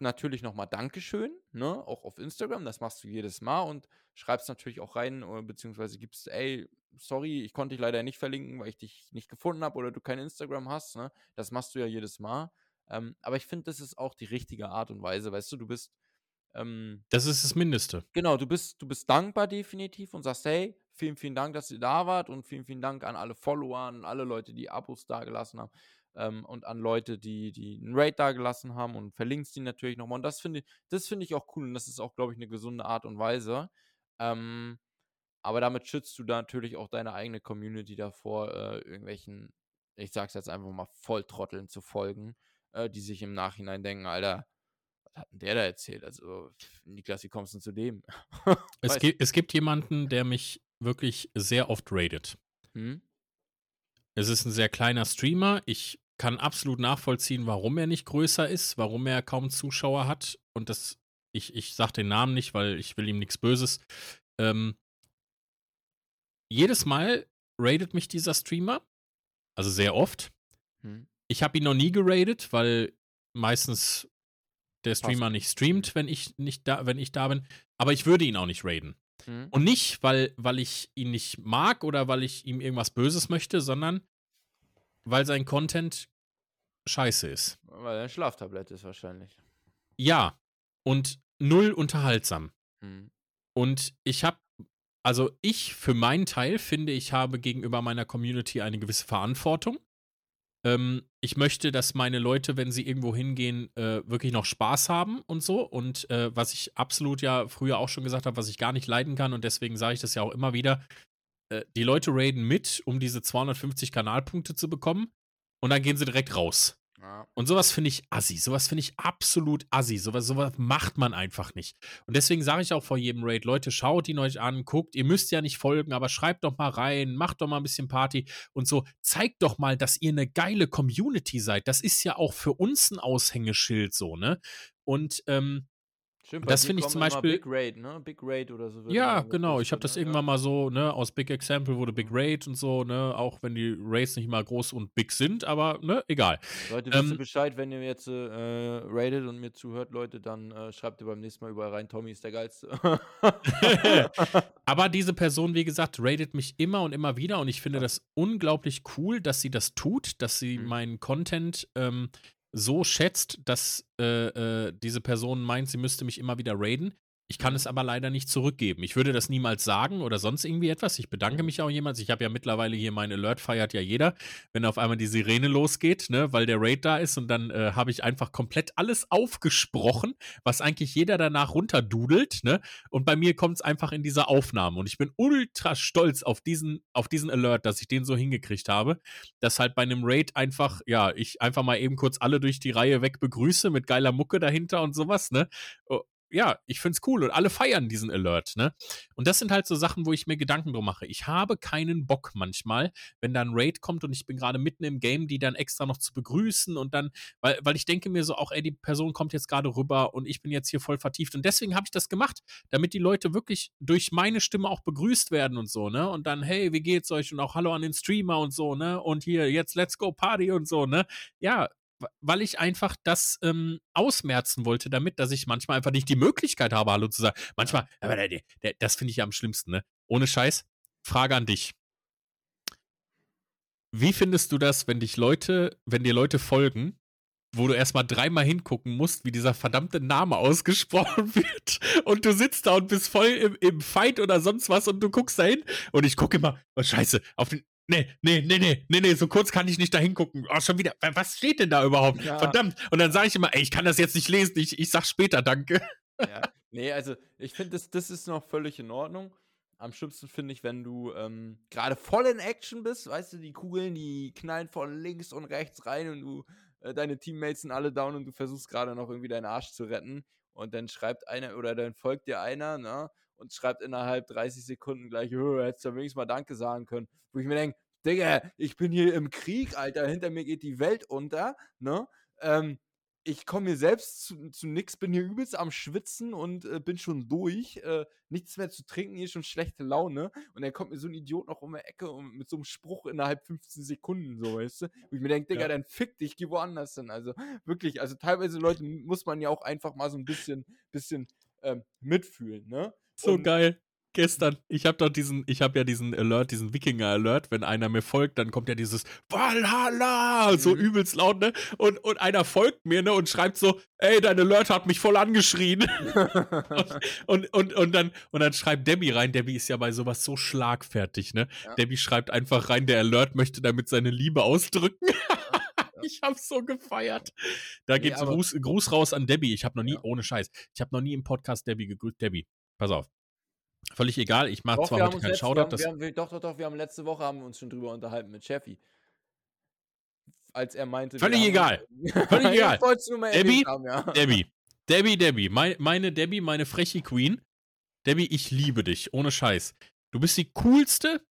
Speaker 2: natürlich nochmal Dankeschön, ne? Auch auf Instagram, das machst du jedes Mal und schreibst natürlich auch rein, oder beziehungsweise gibst, ey, sorry, ich konnte dich leider nicht verlinken, weil ich dich nicht gefunden habe oder du kein Instagram hast, ne? Das machst du ja jedes Mal. Ähm, aber ich finde, das ist auch die richtige Art und Weise, weißt du, du bist. Ähm,
Speaker 1: das ist das Mindeste.
Speaker 2: Genau, du bist, du bist dankbar definitiv und sagst, hey, vielen, vielen Dank, dass ihr da wart und vielen, vielen Dank an alle Follower, an alle Leute, die Abos da gelassen haben ähm, und an Leute, die, die einen Raid da gelassen haben und verlinkst die natürlich nochmal. Und das finde ich, das finde ich auch cool und das ist auch, glaube ich, eine gesunde Art und Weise. Ähm, aber damit schützt du da natürlich auch deine eigene Community davor, äh, irgendwelchen, ich sag's jetzt einfach mal, Volltrotteln zu folgen, äh, die sich im Nachhinein denken, Alter, was hat denn der da erzählt? Also, Niklas, wie kommst du denn zu dem?
Speaker 1: es, gibt, es gibt jemanden, der mich wirklich sehr oft raidet. Hm? Es ist ein sehr kleiner Streamer. Ich kann absolut nachvollziehen, warum er nicht größer ist, warum er kaum Zuschauer hat. Und das, ich, ich sage den Namen nicht, weil ich will ihm nichts Böses. Ähm, jedes Mal raidet mich dieser Streamer. Also sehr oft. Hm. Ich habe ihn noch nie geradet, weil meistens der Streamer Passt. nicht streamt, wenn ich nicht da, wenn ich da bin. Aber ich würde ihn auch nicht raiden. Mhm. Und nicht, weil, weil ich ihn nicht mag oder weil ich ihm irgendwas Böses möchte, sondern weil sein Content scheiße ist.
Speaker 2: Weil er ein Schlaftablett ist wahrscheinlich.
Speaker 1: Ja. Und null unterhaltsam. Mhm. Und ich habe, also ich für meinen Teil finde, ich habe gegenüber meiner Community eine gewisse Verantwortung. Ähm, ich möchte, dass meine Leute, wenn sie irgendwo hingehen, äh, wirklich noch Spaß haben und so. Und äh, was ich absolut ja früher auch schon gesagt habe, was ich gar nicht leiden kann, und deswegen sage ich das ja auch immer wieder, äh, die Leute raiden mit, um diese 250 Kanalpunkte zu bekommen. Und dann gehen sie direkt raus. Ja. Und sowas finde ich assi. Sowas finde ich absolut assi. Sowas, sowas macht man einfach nicht. Und deswegen sage ich auch vor jedem Raid, Leute, schaut ihn euch an, guckt, ihr müsst ja nicht folgen, aber schreibt doch mal rein, macht doch mal ein bisschen Party und so. Zeigt doch mal, dass ihr eine geile Community seid. Das ist ja auch für uns ein Aushängeschild so, ne? Und ähm, Stimmt, das finde ich zum Beispiel.
Speaker 2: Big Raid, ne? Big Raid oder so.
Speaker 1: Ja, genau. Ich habe das irgendwann mal so, ne, aus Big Example wurde Big mhm. Raid und so, ne, auch wenn die Raids nicht mal groß und big sind, aber, ne, egal.
Speaker 2: Leute, wisst ihr ähm, Bescheid, wenn ihr jetzt äh, raidet und mir zuhört, Leute, dann äh, schreibt ihr beim nächsten Mal überall rein, Tommy ist der Geilste.
Speaker 1: aber diese Person, wie gesagt, raidet mich immer und immer wieder und ich finde das unglaublich cool, dass sie das tut, dass sie mhm. meinen Content ähm, so schätzt, dass äh, äh, diese Person meint, sie müsste mich immer wieder raiden. Ich kann es aber leider nicht zurückgeben. Ich würde das niemals sagen oder sonst irgendwie etwas. Ich bedanke mich auch jemals. Ich habe ja mittlerweile hier mein Alert, feiert ja jeder, wenn auf einmal die Sirene losgeht, ne, weil der Raid da ist und dann äh, habe ich einfach komplett alles aufgesprochen, was eigentlich jeder danach runterdudelt, ne? Und bei mir kommt es einfach in diese Aufnahme und ich bin ultra stolz auf diesen, auf diesen Alert, dass ich den so hingekriegt habe, dass halt bei einem Raid einfach, ja, ich einfach mal eben kurz alle durch die Reihe weg begrüße mit geiler Mucke dahinter und sowas, ne? Ja, ich find's cool und alle feiern diesen Alert, ne? Und das sind halt so Sachen, wo ich mir Gedanken drum mache. Ich habe keinen Bock manchmal, wenn da ein Raid kommt und ich bin gerade mitten im Game, die dann extra noch zu begrüßen und dann, weil, weil ich denke mir so auch, ey, die Person kommt jetzt gerade rüber und ich bin jetzt hier voll vertieft und deswegen habe ich das gemacht, damit die Leute wirklich durch meine Stimme auch begrüßt werden und so, ne? Und dann, hey, wie geht's euch und auch Hallo an den Streamer und so, ne? Und hier, jetzt let's go Party und so, ne? Ja, weil ich einfach das ähm, ausmerzen wollte damit, dass ich manchmal einfach nicht die Möglichkeit habe, Hallo zu sagen. Manchmal, aber das finde ich ja am schlimmsten, ne? Ohne Scheiß. Frage an dich. Wie findest du das, wenn dich Leute, wenn dir Leute folgen, wo du erstmal dreimal hingucken musst, wie dieser verdammte Name ausgesprochen wird. Und du sitzt da und bist voll im, im Fight oder sonst was und du guckst da hin und ich gucke immer, oh Scheiße, auf den, nee, nee, nee, nee, nee, nee, so kurz kann ich nicht da hingucken. Oh, schon wieder, was steht denn da überhaupt? Ja. Verdammt. Und dann sage ich immer, ey, ich kann das jetzt nicht lesen, ich, ich sag später, danke.
Speaker 2: Ja, nee, also ich finde, das, das ist noch völlig in Ordnung. Am schlimmsten finde ich, wenn du ähm, gerade voll in Action bist, weißt du, die Kugeln, die knallen von links und rechts rein und du, äh, deine Teammates sind alle down und du versuchst gerade noch irgendwie deinen Arsch zu retten. Und dann schreibt einer oder dann folgt dir einer, ne? Und schreibt innerhalb 30 Sekunden gleich, oh, hättest du wenigstens mal Danke sagen können. Wo ich mir denke, Digga, ich bin hier im Krieg, Alter, hinter mir geht die Welt unter, ne? Ähm, ich komme mir selbst zu, zu nix, bin hier übelst am Schwitzen und äh, bin schon durch. Äh, nichts mehr zu trinken, hier schon schlechte Laune. Und dann kommt mir so ein Idiot noch um die Ecke und mit so einem Spruch innerhalb 15 Sekunden, so weißt du. Und ich mir denke, Digga,
Speaker 1: Ja.
Speaker 2: dann fick dich, geh woanders hin. Also wirklich, also teilweise Leute muss man ja auch einfach mal so ein bisschen, bisschen ähm, mitfühlen, ne?
Speaker 1: So
Speaker 2: Und-
Speaker 1: geil. Gestern, ich habe doch diesen, ich habe ja diesen Alert, diesen Wikinger-Alert, wenn einer mir folgt, dann kommt ja dieses Valhalla, so
Speaker 2: Mhm.
Speaker 1: übelst laut, ne? Und, und einer folgt mir, ne? Und schreibt so, ey, dein Alert hat mich voll angeschrien. Und, und, und, dann, und dann schreibt Debbie rein, Debbie ist ja bei sowas so schlagfertig, ne?
Speaker 2: Ja.
Speaker 1: Debbie schreibt einfach rein, der Alert möchte damit seine Liebe ausdrücken. Ich hab's so gefeiert. Da
Speaker 2: Nee,
Speaker 1: geht's
Speaker 2: aber-
Speaker 1: Gruß, Gruß raus an Debbie. Ich habe noch nie,
Speaker 2: Ja.
Speaker 1: ohne Scheiß, ich habe noch nie im Podcast Debbie gegrüßt. Debbie, pass auf. Völlig egal, ich mache zwar
Speaker 2: haben
Speaker 1: heute keinen Shoutout.
Speaker 2: haben,
Speaker 1: Das,
Speaker 2: wir haben, wir, doch, doch, doch, wir haben letzte Woche haben wir uns schon drüber unterhalten mit Cheffi. Als er meinte.
Speaker 1: Völlig
Speaker 2: haben-
Speaker 1: egal. Völlig
Speaker 2: Ich
Speaker 1: egal. Debbie,
Speaker 2: haben, ja.
Speaker 1: Debbie, Debbie, Debbie, mein, meine Debbie, meine freche Queen. Debbie, ich liebe dich, ohne Scheiß. Du bist die coolste,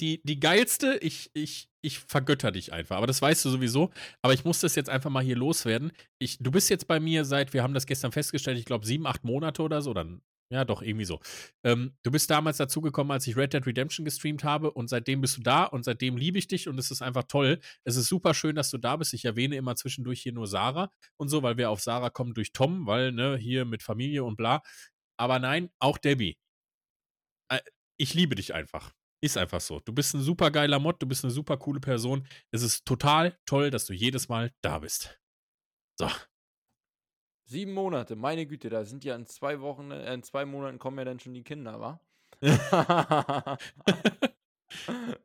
Speaker 1: die, die geilste. Ich, ich, ich vergötter dich einfach. Aber das weißt du sowieso. Aber ich muss das jetzt einfach mal hier loswerden. Ich, du bist jetzt bei mir seit, wir haben das gestern festgestellt, ich glaube sieben, acht Monate oder so. Dann, ja, doch, irgendwie so. Ähm, du bist damals dazugekommen, als ich Red Dead Redemption gestreamt habe. Und seitdem bist du da und seitdem liebe ich dich. Und es ist einfach toll. Es ist super schön, dass du da bist. Ich erwähne immer zwischendurch hier nur Sarah und so, weil wir auf Sarah kommen durch Tom, weil, ne, hier mit Familie und bla. Aber nein, auch Debbie. Äh, Ich liebe dich einfach. Ist einfach so. Du bist ein super geiler Mod, du bist eine super coole Person. Es ist total toll, dass du jedes Mal da bist. So.
Speaker 2: Sieben Monate, meine Güte, da sind ja in zwei Wochen, äh, in zwei Monaten kommen ja dann schon die Kinder, wa?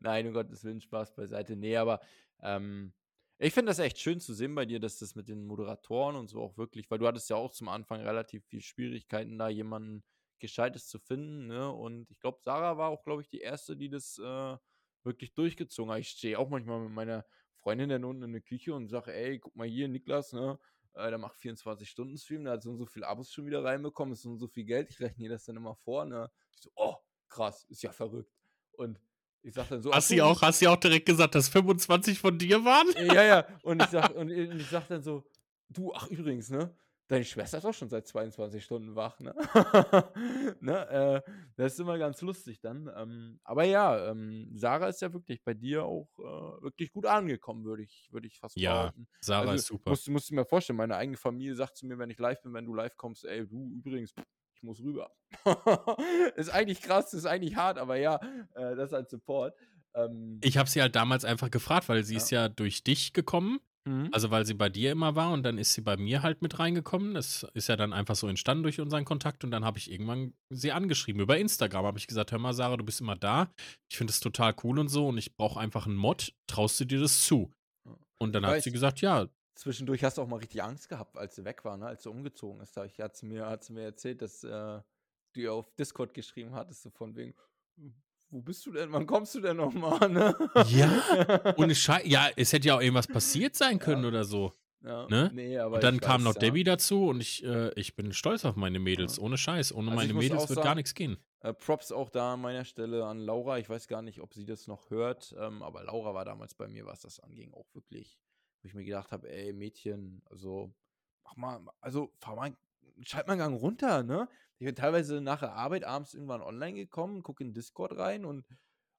Speaker 2: Nein, um Gottes Willen, Spaß beiseite. Nee, aber ähm, ich finde das echt schön zu sehen bei dir, dass das mit den Moderatoren und so auch wirklich, weil du hattest ja auch zum Anfang relativ viel Schwierigkeiten, da jemanden Gescheites zu finden, ne? Und ich glaube, Sarah war auch, glaube ich, die erste, die das äh, wirklich durchgezogen hat. Ich stehe auch manchmal mit meiner Freundin dann unten in der Küche und sage, ey, guck mal hier, Niklas, ne? Äh, der macht 24-Stunden-Stream, der hat so und so viel Abos schon wieder reinbekommen, ist so und so viel Geld. Ich rechne ihr das dann immer vor, ne? Ich so, oh, krass, ist ja verrückt. Und ich sag dann so,
Speaker 1: Hast du auch, hast du auch direkt gesagt, dass 25 von dir waren?
Speaker 2: ja, ja. Und ich sag, und ich sag dann so, du, ach übrigens, ne? Deine Schwester ist auch schon seit 22 Stunden wach, ne? ne? Äh, das ist immer ganz lustig dann. Ähm, aber ja, ähm, Sarah ist ja wirklich bei dir auch äh, wirklich gut angekommen, würde ich, würde ich fast
Speaker 1: Ja,
Speaker 2: behaupten.
Speaker 1: Sarah
Speaker 2: Also,
Speaker 1: ist super.
Speaker 2: Musst, musst du mir vorstellen, meine eigene Familie sagt zu mir, wenn ich live bin, wenn du live kommst, ey, du übrigens, ich muss rüber. ist eigentlich krass, ist eigentlich hart, aber ja, äh, das als Support. Ähm,
Speaker 1: Ich habe sie halt damals einfach gefragt, weil sie
Speaker 2: Ja.
Speaker 1: ist ja durch dich gekommen.
Speaker 2: Mhm.
Speaker 1: Also weil sie bei dir immer war und dann ist sie bei mir halt mit reingekommen. Das ist ja dann einfach so entstanden durch unseren Kontakt und dann habe ich irgendwann sie angeschrieben. Über Instagram habe ich gesagt, hör mal, Sarah, du bist immer da. Ich finde es total cool und so und ich brauche einfach einen Mod. Traust du dir das zu? Und dann hat sie gesagt, ja.
Speaker 2: Zwischendurch hast du auch mal richtig Angst gehabt, als sie weg war, ne? als sie umgezogen ist. Da ich- hat sie mir, hat sie mir erzählt, dass äh, du ihr auf Discord geschrieben hattest, so von wegen, wo bist du denn? Wann kommst du denn nochmal? Ne?
Speaker 1: Ja, Ohne Schei ja, es hätte ja auch irgendwas passiert sein können
Speaker 2: Ja.
Speaker 1: oder so.
Speaker 2: ja,
Speaker 1: ne?
Speaker 2: Nee, aber
Speaker 1: Und dann kam
Speaker 2: weiß,
Speaker 1: noch
Speaker 2: ja.
Speaker 1: Debbie dazu und ich, äh, ich bin stolz auf meine Mädels, ohne Scheiß. Ohne
Speaker 2: Also
Speaker 1: meine Mädels wird gar
Speaker 2: sagen,
Speaker 1: nichts gehen.
Speaker 2: Äh, Props auch da an meiner Stelle an Laura. Ich weiß gar nicht, ob sie das noch hört, ähm, aber Laura war damals bei mir, was das anging, auch wirklich, wo ich mir gedacht habe, ey, Mädchen, also mach mal, also fahr mal, schalt mal einen Gang runter, ne? Ich bin teilweise nach der Arbeit abends irgendwann online gekommen, gucke in Discord rein und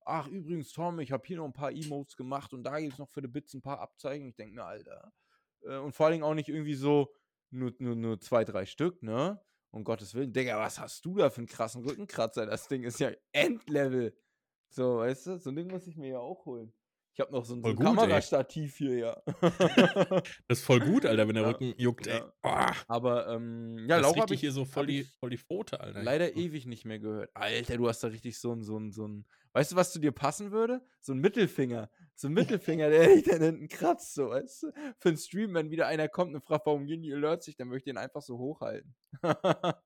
Speaker 2: ach, übrigens, Tom, ich habe hier noch ein paar Emotes gemacht und da gibt es noch für die Bits ein paar Abzeichen. Ich denke mir, Alter. Äh, und vor allen Dingen auch nicht irgendwie so nur, nur, nur zwei, drei Stück, ne? Um Gottes Willen. Digga, was hast du da für einen krassen Rückenkratzer? Das Ding ist ja Endlevel. So, weißt du? So ein Ding muss ich mir ja auch holen. Ich habe noch so ein, so ein
Speaker 1: gut, ey.
Speaker 2: Kamerastativ hier, ja.
Speaker 1: Das ist voll gut, Alter, wenn der
Speaker 2: Ja,
Speaker 1: Rücken juckt, ey.
Speaker 2: ja.
Speaker 1: Boah,
Speaker 2: Aber, ähm, ja,
Speaker 1: das
Speaker 2: Laura
Speaker 1: richtig
Speaker 2: ich,
Speaker 1: hier so voll die, voll die Pfote, Alter.
Speaker 2: leider ewig nicht mehr gehört. Alter, du hast da richtig so ein, so ein, so ein, weißt du, was zu dir passen würde? So ein Mittelfinger. So ein Mittelfinger, der dich dann hinten kratzt, so, weißt du? Für einen Stream, wenn wieder einer kommt und fragt, warum gehen die Alerts nicht, dann möchte ich ihn einfach so hochhalten.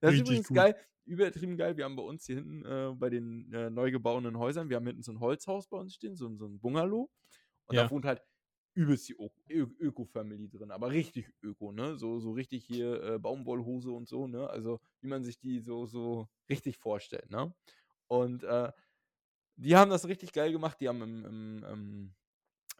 Speaker 2: das ist übrigens
Speaker 1: gut.
Speaker 2: geil, übertrieben geil. Wir haben bei uns hier hinten äh, bei den äh, neu gebauenen Häusern, wir haben hinten so ein Holzhaus bei uns stehen, so, ein- so ein Bungalow. Und
Speaker 1: Ja.
Speaker 2: da wohnt halt übelst die Öko-Family drin, aber richtig Öko, ne? So, so richtig hier äh, Baumwollhose und so, ne? Also wie man sich die so, so richtig vorstellt, ne? Und äh, die haben das richtig geil gemacht. Die haben im, im, im,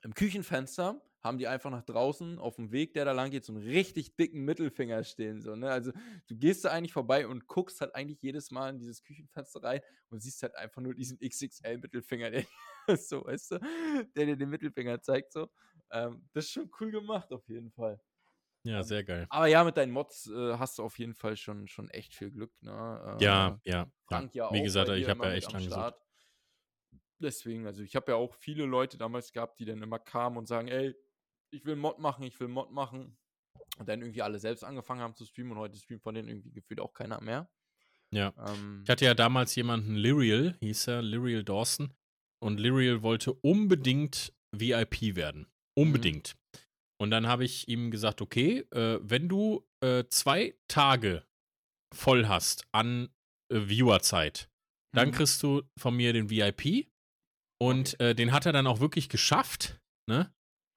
Speaker 2: im Küchenfenster haben die einfach nach draußen auf dem Weg, der da lang geht, so einen richtig dicken Mittelfinger stehen. So, ne? Also du gehst da eigentlich vorbei und guckst halt eigentlich jedes Mal in dieses Küchenfenster rein und siehst halt einfach nur diesen XXL-Mittelfinger, der so, weißt du, der dir den Mittelfinger zeigt. So. Ähm, das ist schon cool gemacht, auf jeden Fall.
Speaker 1: Ja,
Speaker 2: Ähm,
Speaker 1: sehr geil.
Speaker 2: aber ja, mit deinen Mods äh, hast du auf jeden Fall schon, schon echt viel Glück. Ne? Äh,
Speaker 1: Ja, ja,
Speaker 2: Frank ja,
Speaker 1: ja.
Speaker 2: auch.
Speaker 1: Wie gesagt, ich habe ja echt lange gesucht.
Speaker 2: Deswegen, also ich habe ja auch viele Leute damals gehabt, die dann immer kamen und sagen, ey, ich will Mod machen, ich will Mod machen. Und dann irgendwie alle selbst angefangen haben zu streamen und heute streamt von denen irgendwie gefühlt auch keiner mehr.
Speaker 1: Ja.
Speaker 2: Ähm,
Speaker 1: Ich hatte ja damals jemanden, Lyriel, hieß er, Lyriel Dawson. Und Lyriel wollte unbedingt VIP werden. Unbedingt. Und dann habe ich ihm gesagt, okay, äh, wenn du äh, zwei Tage voll hast an äh, Viewerzeit, dann
Speaker 2: mhm.
Speaker 1: kriegst du von mir den VIP. Und äh, den hat er dann auch wirklich geschafft. Ne?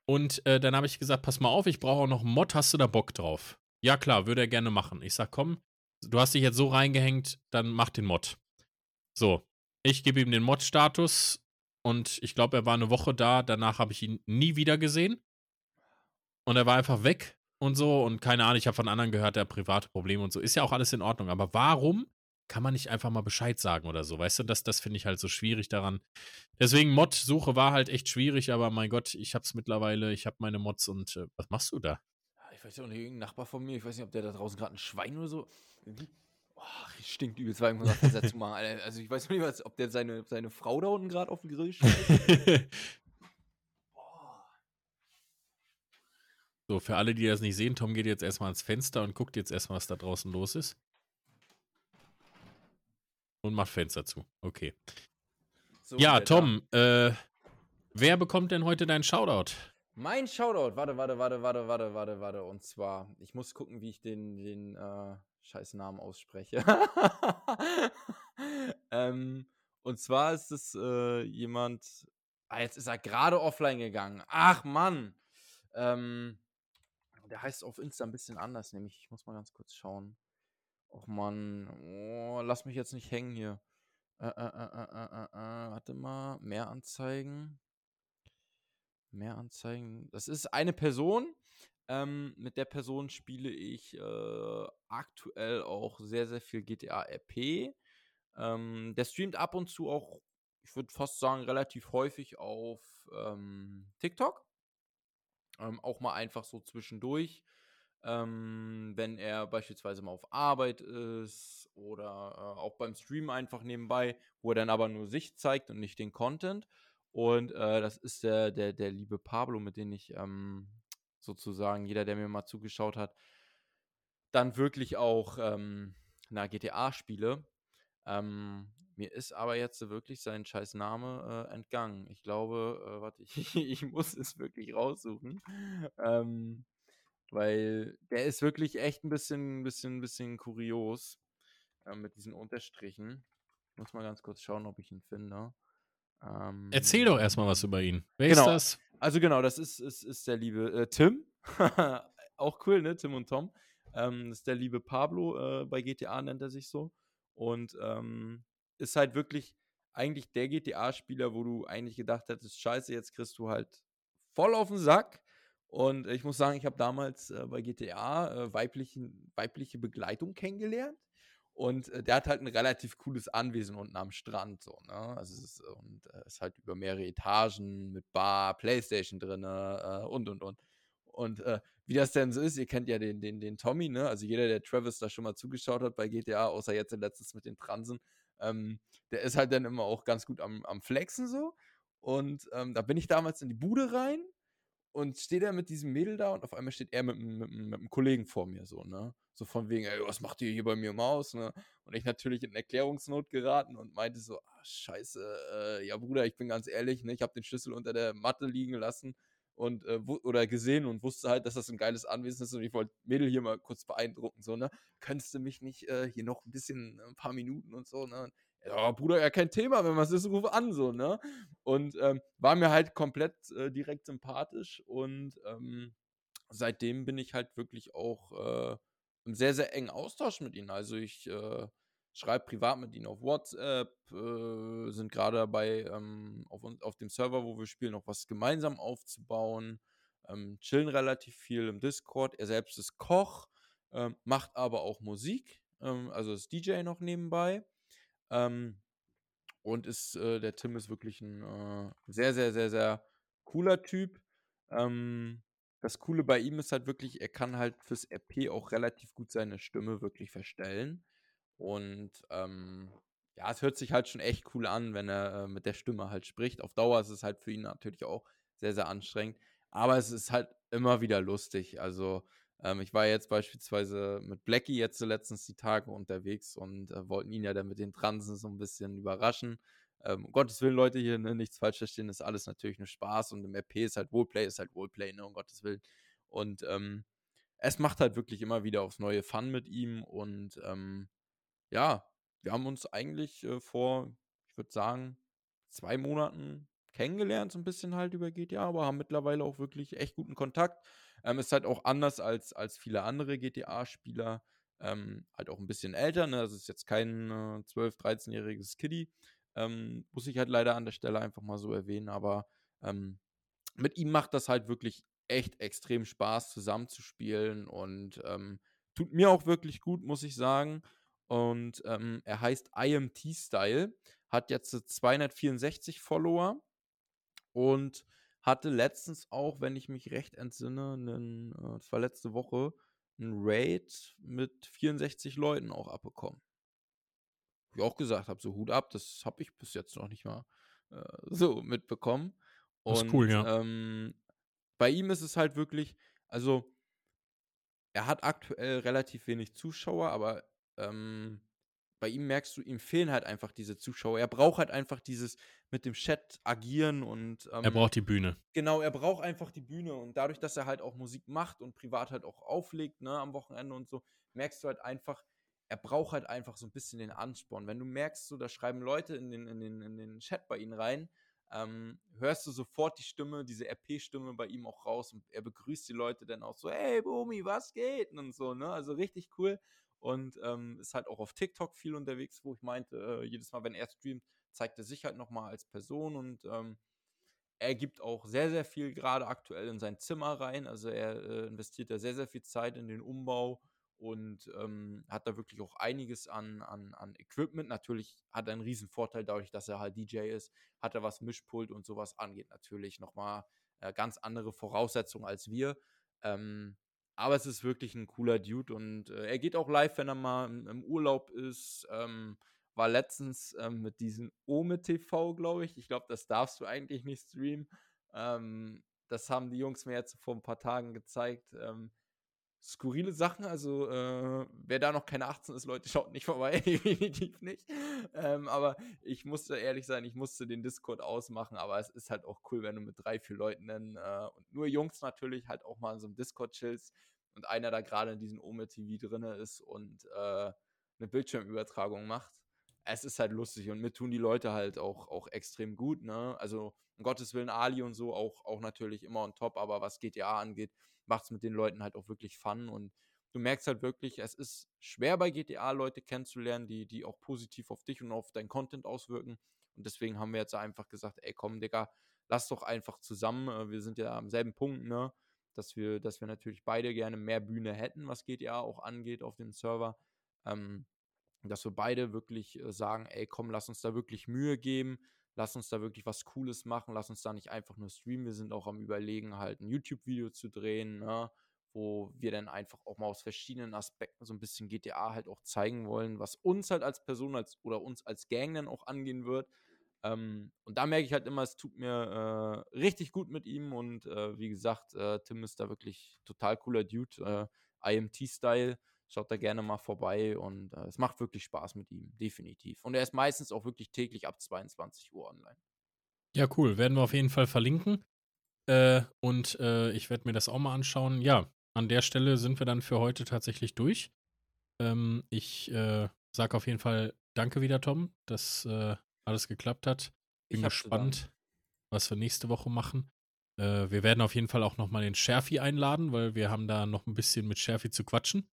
Speaker 1: Und äh, dann habe ich gesagt, pass mal auf, ich brauche auch noch einen Mod, hast du da Bock drauf? Ja klar, würde er gerne machen. Ich sag, komm, du hast dich jetzt so reingehängt, dann mach den Mod. So, ich gebe ihm den Mod-Status und ich glaube, er war eine Woche da, danach habe ich ihn nie wieder gesehen. Und er war einfach weg und so und keine Ahnung, ich habe von anderen gehört, der hat private Probleme und so. Ist ja auch alles in Ordnung, aber warum kann man nicht einfach mal Bescheid sagen oder so? Weißt du, das, das finde ich halt so schwierig daran. Deswegen Mod-Suche war halt echt schwierig, aber mein Gott, ich hab's mittlerweile, ich habe meine Mods und äh, was machst du da?
Speaker 2: Ich weiß auch nicht, irgendein Nachbar von mir, ich weiß nicht, ob der da draußen gerade ein Schwein oder so. Oh, stinkt übelst, weil ich muss das dazu machen. Also ich weiß nicht, was, ob der seine, seine Frau da unten gerade auf dem Grill. Boah.
Speaker 1: so, für alle, die das nicht sehen, Tom geht jetzt erstmal ans Fenster und guckt jetzt erstmal, was da draußen los ist. Und macht Fenster zu. Okay.
Speaker 2: So,
Speaker 1: ja, Tom, äh, wer bekommt denn heute deinen Shoutout?
Speaker 2: Mein Shoutout, warte, warte, warte, warte, warte, warte, warte. Und zwar, ich muss gucken, wie ich den, den äh, scheiß Namen ausspreche. ähm, und zwar ist es äh, jemand. Ah, jetzt ist er gerade offline gegangen. Ach Mann. Ähm, der heißt auf Insta ein bisschen anders, nämlich, ich muss mal ganz kurz schauen. Och Mann, oh, lass mich jetzt nicht hängen hier. Äh, äh, äh, äh, äh, äh, warte mal, mehr Anzeigen. Mehr Anzeigen. Das ist eine Person. Ähm, mit der Person spiele ich aktuell auch sehr, sehr viel GTA RP. Ähm, der streamt ab und zu auch, ich würde fast sagen, relativ häufig auf ähm, TikTok. Ähm, auch mal einfach so zwischendurch. Ähm, wenn er beispielsweise mal auf Arbeit ist oder äh, auch beim Stream einfach nebenbei, wo er dann aber nur sich zeigt und nicht den Content. Und äh, das ist der, der, der liebe Pablo, mit dem ich ähm, sozusagen, jeder, der mir mal zugeschaut hat, dann wirklich auch ähm, na, GTA spiele. Ähm, mir ist aber jetzt wirklich sein scheiß Name äh, entgangen. Ich glaube, äh, warte, ich, ich muss es wirklich raussuchen. Ähm, weil der ist wirklich echt ein bisschen, bisschen, bisschen kurios äh, mit diesen Unterstrichen. Ich muss mal ganz kurz schauen, ob ich ihn finde. Ähm,
Speaker 1: Erzähl doch erstmal was über ihn. Wer
Speaker 2: Genau.
Speaker 1: ist das?
Speaker 2: also genau, das ist, ist, ist der liebe äh, Tim. Auch cool, ne? Tim und Tom. Ähm, das ist der liebe Pablo, äh, bei GTA nennt er sich so. Und ähm, ist halt wirklich eigentlich der GTA-Spieler, wo du eigentlich gedacht hättest, scheiße, jetzt kriegst du halt voll auf den Sack. Und ich muss sagen, ich habe damals äh, bei GTA äh, weiblichen, weibliche Begleitung kennengelernt. Und äh, der hat halt ein relativ cooles Anwesen unten am Strand. So, ne? Also es ist, und äh, ist halt über mehrere Etagen mit Bar, Playstation drin äh, und und und. Und äh, wie das denn so ist, ihr kennt ja den, den, den Tommy, ne? Also jeder, der Travis da schon mal zugeschaut hat bei GTA, außer jetzt letztens mit den Transen, ähm, der ist halt dann immer auch ganz gut am, am Flexen so. Und ähm, da bin ich damals in die Bude rein und steht er mit diesem Mädel da und auf einmal steht er mit, einem- mit, mit einem Kollegen vor mir so, ne? So von wegen, ey, was macht ihr hier bei mir im Haus, ne? Und ich natürlich in Erklärungsnot geraten und meinte so, ah, scheiße, äh, ja Bruder, ich bin ganz ehrlich, ne? Ich habe den Schlüssel unter der Matte liegen lassen und äh, oder gesehen und wusste halt, dass das ein geiles Anwesen ist und ich wollte Mädel hier mal kurz beeindrucken, so, ne? Könntest du mich nicht äh, hier noch ein bisschen, ein paar Minuten und so, ne? Ja, Bruder, ja, kein Thema, wenn was ist, ruf an, so, ne? Und ähm, war mir halt komplett äh, direkt sympathisch und ähm, seitdem bin ich halt wirklich auch äh, im sehr, sehr engen Austausch mit ihnen. Also ich äh, schreibe privat mit ihnen auf WhatsApp, äh, sind gerade dabei, ähm, auf, auf dem Server, wo wir spielen, noch was gemeinsam aufzubauen. ähm, chillen relativ viel im Discord. Er selbst ist Koch, ähm, macht aber auch Musik, ähm, also ist DJ noch nebenbei. Ähm, und ist, äh, der Tim ist wirklich ein äh, sehr, sehr, sehr, sehr cooler Typ. Ähm, das Coole bei ihm ist halt wirklich, er kann halt fürs RP auch relativ gut seine Stimme wirklich verstellen. Und ähm, ja, es hört sich halt schon echt cool an, wenn er äh, mit der Stimme halt spricht. Auf Dauer ist es halt für ihn natürlich auch sehr, sehr anstrengend. Aber es ist halt immer wieder lustig. Also, ähm, ich war jetzt beispielsweise mit Blackie jetzt letztens die Tage unterwegs und äh, wollten ihn ja dann mit den Transen so ein bisschen überraschen. Ähm, um Gottes Willen, Leute, hier ne, nichts falsch verstehen, ist alles natürlich nur Spaß und im RP ist halt Roleplay, ist halt Roleplay, ne, um Gottes Willen. Und ähm, es macht halt wirklich immer wieder aufs neue Fun mit ihm und ähm, ja, wir haben uns eigentlich äh, vor, ich würde sagen, zwei Monaten kennengelernt, so ein bisschen halt über GTA, aber haben mittlerweile auch wirklich echt guten Kontakt. Ähm, ist halt auch anders als, als viele andere GTA-Spieler. Ähm, halt auch ein bisschen älter, ne? Also ist jetzt kein äh, 12-, 13-jähriges Kiddie. Ähm, muss ich halt leider an der Stelle einfach mal so erwähnen, aber ähm, mit ihm macht das halt wirklich echt extrem Spaß, zusammenzuspielen und ähm, tut mir auch wirklich gut, muss ich sagen. Und ähm, er heißt IMT Style, hat jetzt 264 Follower und hatte letztens auch, wenn ich mich recht entsinne, einen, äh, das war letzte Woche, einen Raid mit 64 Leuten auch abbekommen. Wie ich auch gesagt habe, so Hut ab, das habe ich bis jetzt noch nicht mal äh, so mitbekommen.
Speaker 1: Und, das ist cool, ja. Ähm,
Speaker 2: bei ihm ist es halt wirklich, also er hat aktuell relativ wenig Zuschauer, aber ähm, bei ihm merkst du, ihm fehlen halt einfach diese Zuschauer. Er braucht halt einfach dieses mit dem Chat agieren und.
Speaker 1: Ähm, er braucht die Bühne.
Speaker 2: Genau, er braucht einfach die Bühne. Und dadurch, dass er halt auch Musik macht und privat halt auch auflegt, ne, am Wochenende und so, merkst du halt einfach, er braucht halt einfach so ein bisschen den Ansporn. Wenn du merkst, so, da schreiben Leute in den, in den, in den Chat bei ihm rein, ähm, hörst du sofort die Stimme, diese RP-Stimme bei ihm auch raus und er begrüßt die Leute dann auch so, hey Bumi, was geht? Und so, ne? Also richtig cool und ähm, ist halt auch auf TikTok viel unterwegs, wo ich meinte, äh, jedes Mal, wenn er streamt, zeigt er sich halt nochmal als Person und ähm, er gibt auch sehr, sehr viel gerade aktuell in sein Zimmer rein. Also er äh, investiert da sehr, sehr viel Zeit in den Umbau und ähm, hat da wirklich auch einiges an, an, an Equipment. Natürlich hat er einen riesen Vorteil dadurch, dass er halt DJ ist, hat er was Mischpult und sowas angeht, natürlich nochmal äh, ganz andere Voraussetzungen als wir. Ähm, aber es ist wirklich ein cooler Dude und äh, er geht auch live, wenn er mal im, im Urlaub ist. Ähm, war letztens ähm, mit diesem Ome TV, glaube ich. Ich glaube, das darfst du eigentlich nicht streamen. Ähm, das haben die Jungs mir jetzt vor ein paar Tagen gezeigt. Skurrile Sachen. Also, äh, wer da noch keine 18 ist, Leute, schaut nicht vorbei. Definitiv nicht. Ähm, aber ich musste ehrlich sein, ich musste den Discord ausmachen. Aber es ist halt auch cool, wenn du mit drei, vier Leuten dann, äh, und nur Jungs natürlich halt auch mal in so einem Discord chillst und einer da gerade in diesem Ome TV drin ist und äh, eine Bildschirmübertragung macht. Es ist halt lustig und mir tun die Leute halt auch, auch extrem gut. Ne? Also, um Gottes Willen, Ali und so auch, auch natürlich immer on top. Aber was GTA angeht, macht es mit den Leuten halt auch wirklich Fun und du merkst halt wirklich, es ist schwer bei GTA Leute kennenzulernen, die, die auch positiv auf dich und auf dein Content auswirken. Und deswegen haben wir jetzt einfach gesagt, ey komm, Digga, lass doch einfach zusammen. Äh, wir sind ja am selben Punkt, ne? Dass wir, dass wir natürlich beide gerne mehr Bühne hätten, was GTA auch angeht auf dem Server. Ähm, dass wir beide wirklich äh, sagen, ey komm, lass uns da wirklich Mühe geben, lass uns da wirklich was Cooles machen, lass uns da nicht einfach nur streamen. Wir sind auch am Überlegen, halt ein YouTube-Video zu drehen, ne? wo wir dann einfach auch mal aus verschiedenen Aspekten so ein bisschen GTA halt auch zeigen wollen, was uns halt als Person als, oder uns als Gang dann auch angehen wird. Ähm, und da merke ich halt immer, es tut mir äh, richtig gut mit ihm und äh, wie gesagt, äh, Tim ist da wirklich total cooler Dude, äh, IMT-Style. Schaut da gerne mal vorbei und äh, es macht wirklich Spaß mit ihm, definitiv. Und er ist meistens auch wirklich täglich ab 22 Uhr online.
Speaker 1: Ja, cool. Werden wir auf jeden Fall verlinken. Äh, und äh, ich werde mir das auch mal anschauen. Ja, an der Stelle sind wir dann für heute tatsächlich durch. Ähm, ich äh, sage auf jeden Fall Danke wieder, Tom, dass äh, alles geklappt hat. Bin gespannt, was wir nächste Woche machen. Äh, wir werden auf jeden Fall auch nochmal den Scherfi einladen, weil wir haben da noch ein bisschen mit Scherfi zu quatschen.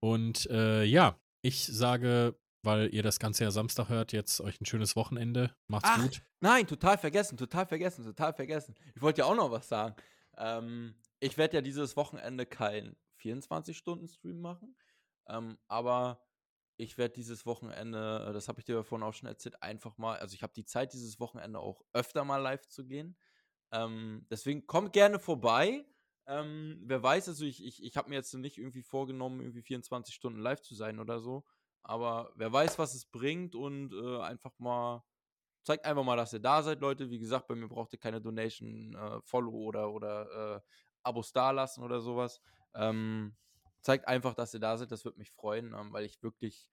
Speaker 1: Und äh, ja, ich sage, weil ihr das Ganze ja Samstag hört, jetzt euch ein schönes Wochenende. Macht's Ach, gut.
Speaker 2: Nein, total vergessen, total vergessen, total vergessen. Ich wollte ja auch noch was sagen. Ähm, ich werde ja dieses Wochenende kein 24-Stunden-Stream machen, ähm, aber ich werde dieses Wochenende, äh, das habe ich dir ja vorhin auch schon erzählt, einfach mal, also ich habe die Zeit, dieses Wochenende auch öfter mal live zu gehen. Ähm, deswegen kommt gerne vorbei. Ähm, wer weiß, also ich, ich, ich habe mir jetzt nicht irgendwie vorgenommen, irgendwie 24 Stunden live zu sein oder so. Aber wer weiß, was es bringt und äh, einfach mal, zeigt einfach mal, dass ihr da seid, Leute. Wie gesagt, bei mir braucht ihr keine Donation, äh, Follow oder, oder äh, Abos dalassen oder sowas. Ähm, zeigt einfach, dass ihr da seid. Das würde mich freuen, ähm, weil ich wirklich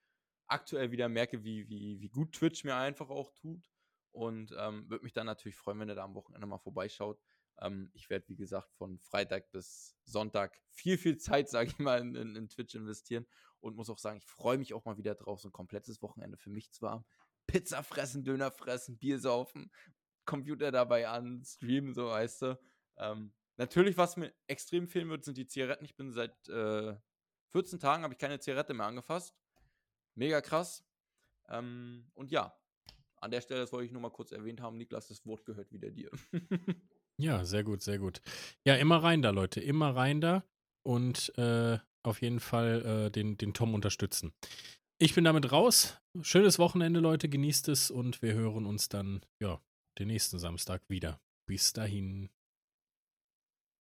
Speaker 2: aktuell wieder merke, wie, wie, wie gut Twitch mir einfach auch tut. Und ähm, würde mich dann natürlich freuen, wenn ihr da am Wochenende mal vorbeischaut. Ähm, ich werde, wie gesagt, von Freitag bis Sonntag viel, viel Zeit, sage ich mal, in, in, in, Twitch investieren. Und muss auch sagen, ich freue mich auch mal wieder drauf, so ein komplettes Wochenende für mich zu haben. Pizza fressen, Döner fressen, Bier saufen, Computer dabei an, streamen, so weißt du. Ähm, natürlich, was mir extrem fehlen wird, sind die Zigaretten. Ich bin seit äh, 14 Tagen, habe ich keine Zigarette mehr angefasst. Mega krass. Ähm, und ja, an der Stelle, das wollte ich nur mal kurz erwähnt haben, Niklas, das Wort gehört wieder dir.
Speaker 1: ja, sehr gut, sehr gut. Ja, immer rein da, Leute, immer rein da und äh, auf jeden Fall äh, den, den Tom unterstützen. Ich bin damit raus. Schönes Wochenende, Leute, genießt es und wir hören uns dann, ja, den nächsten Samstag wieder. Bis dahin.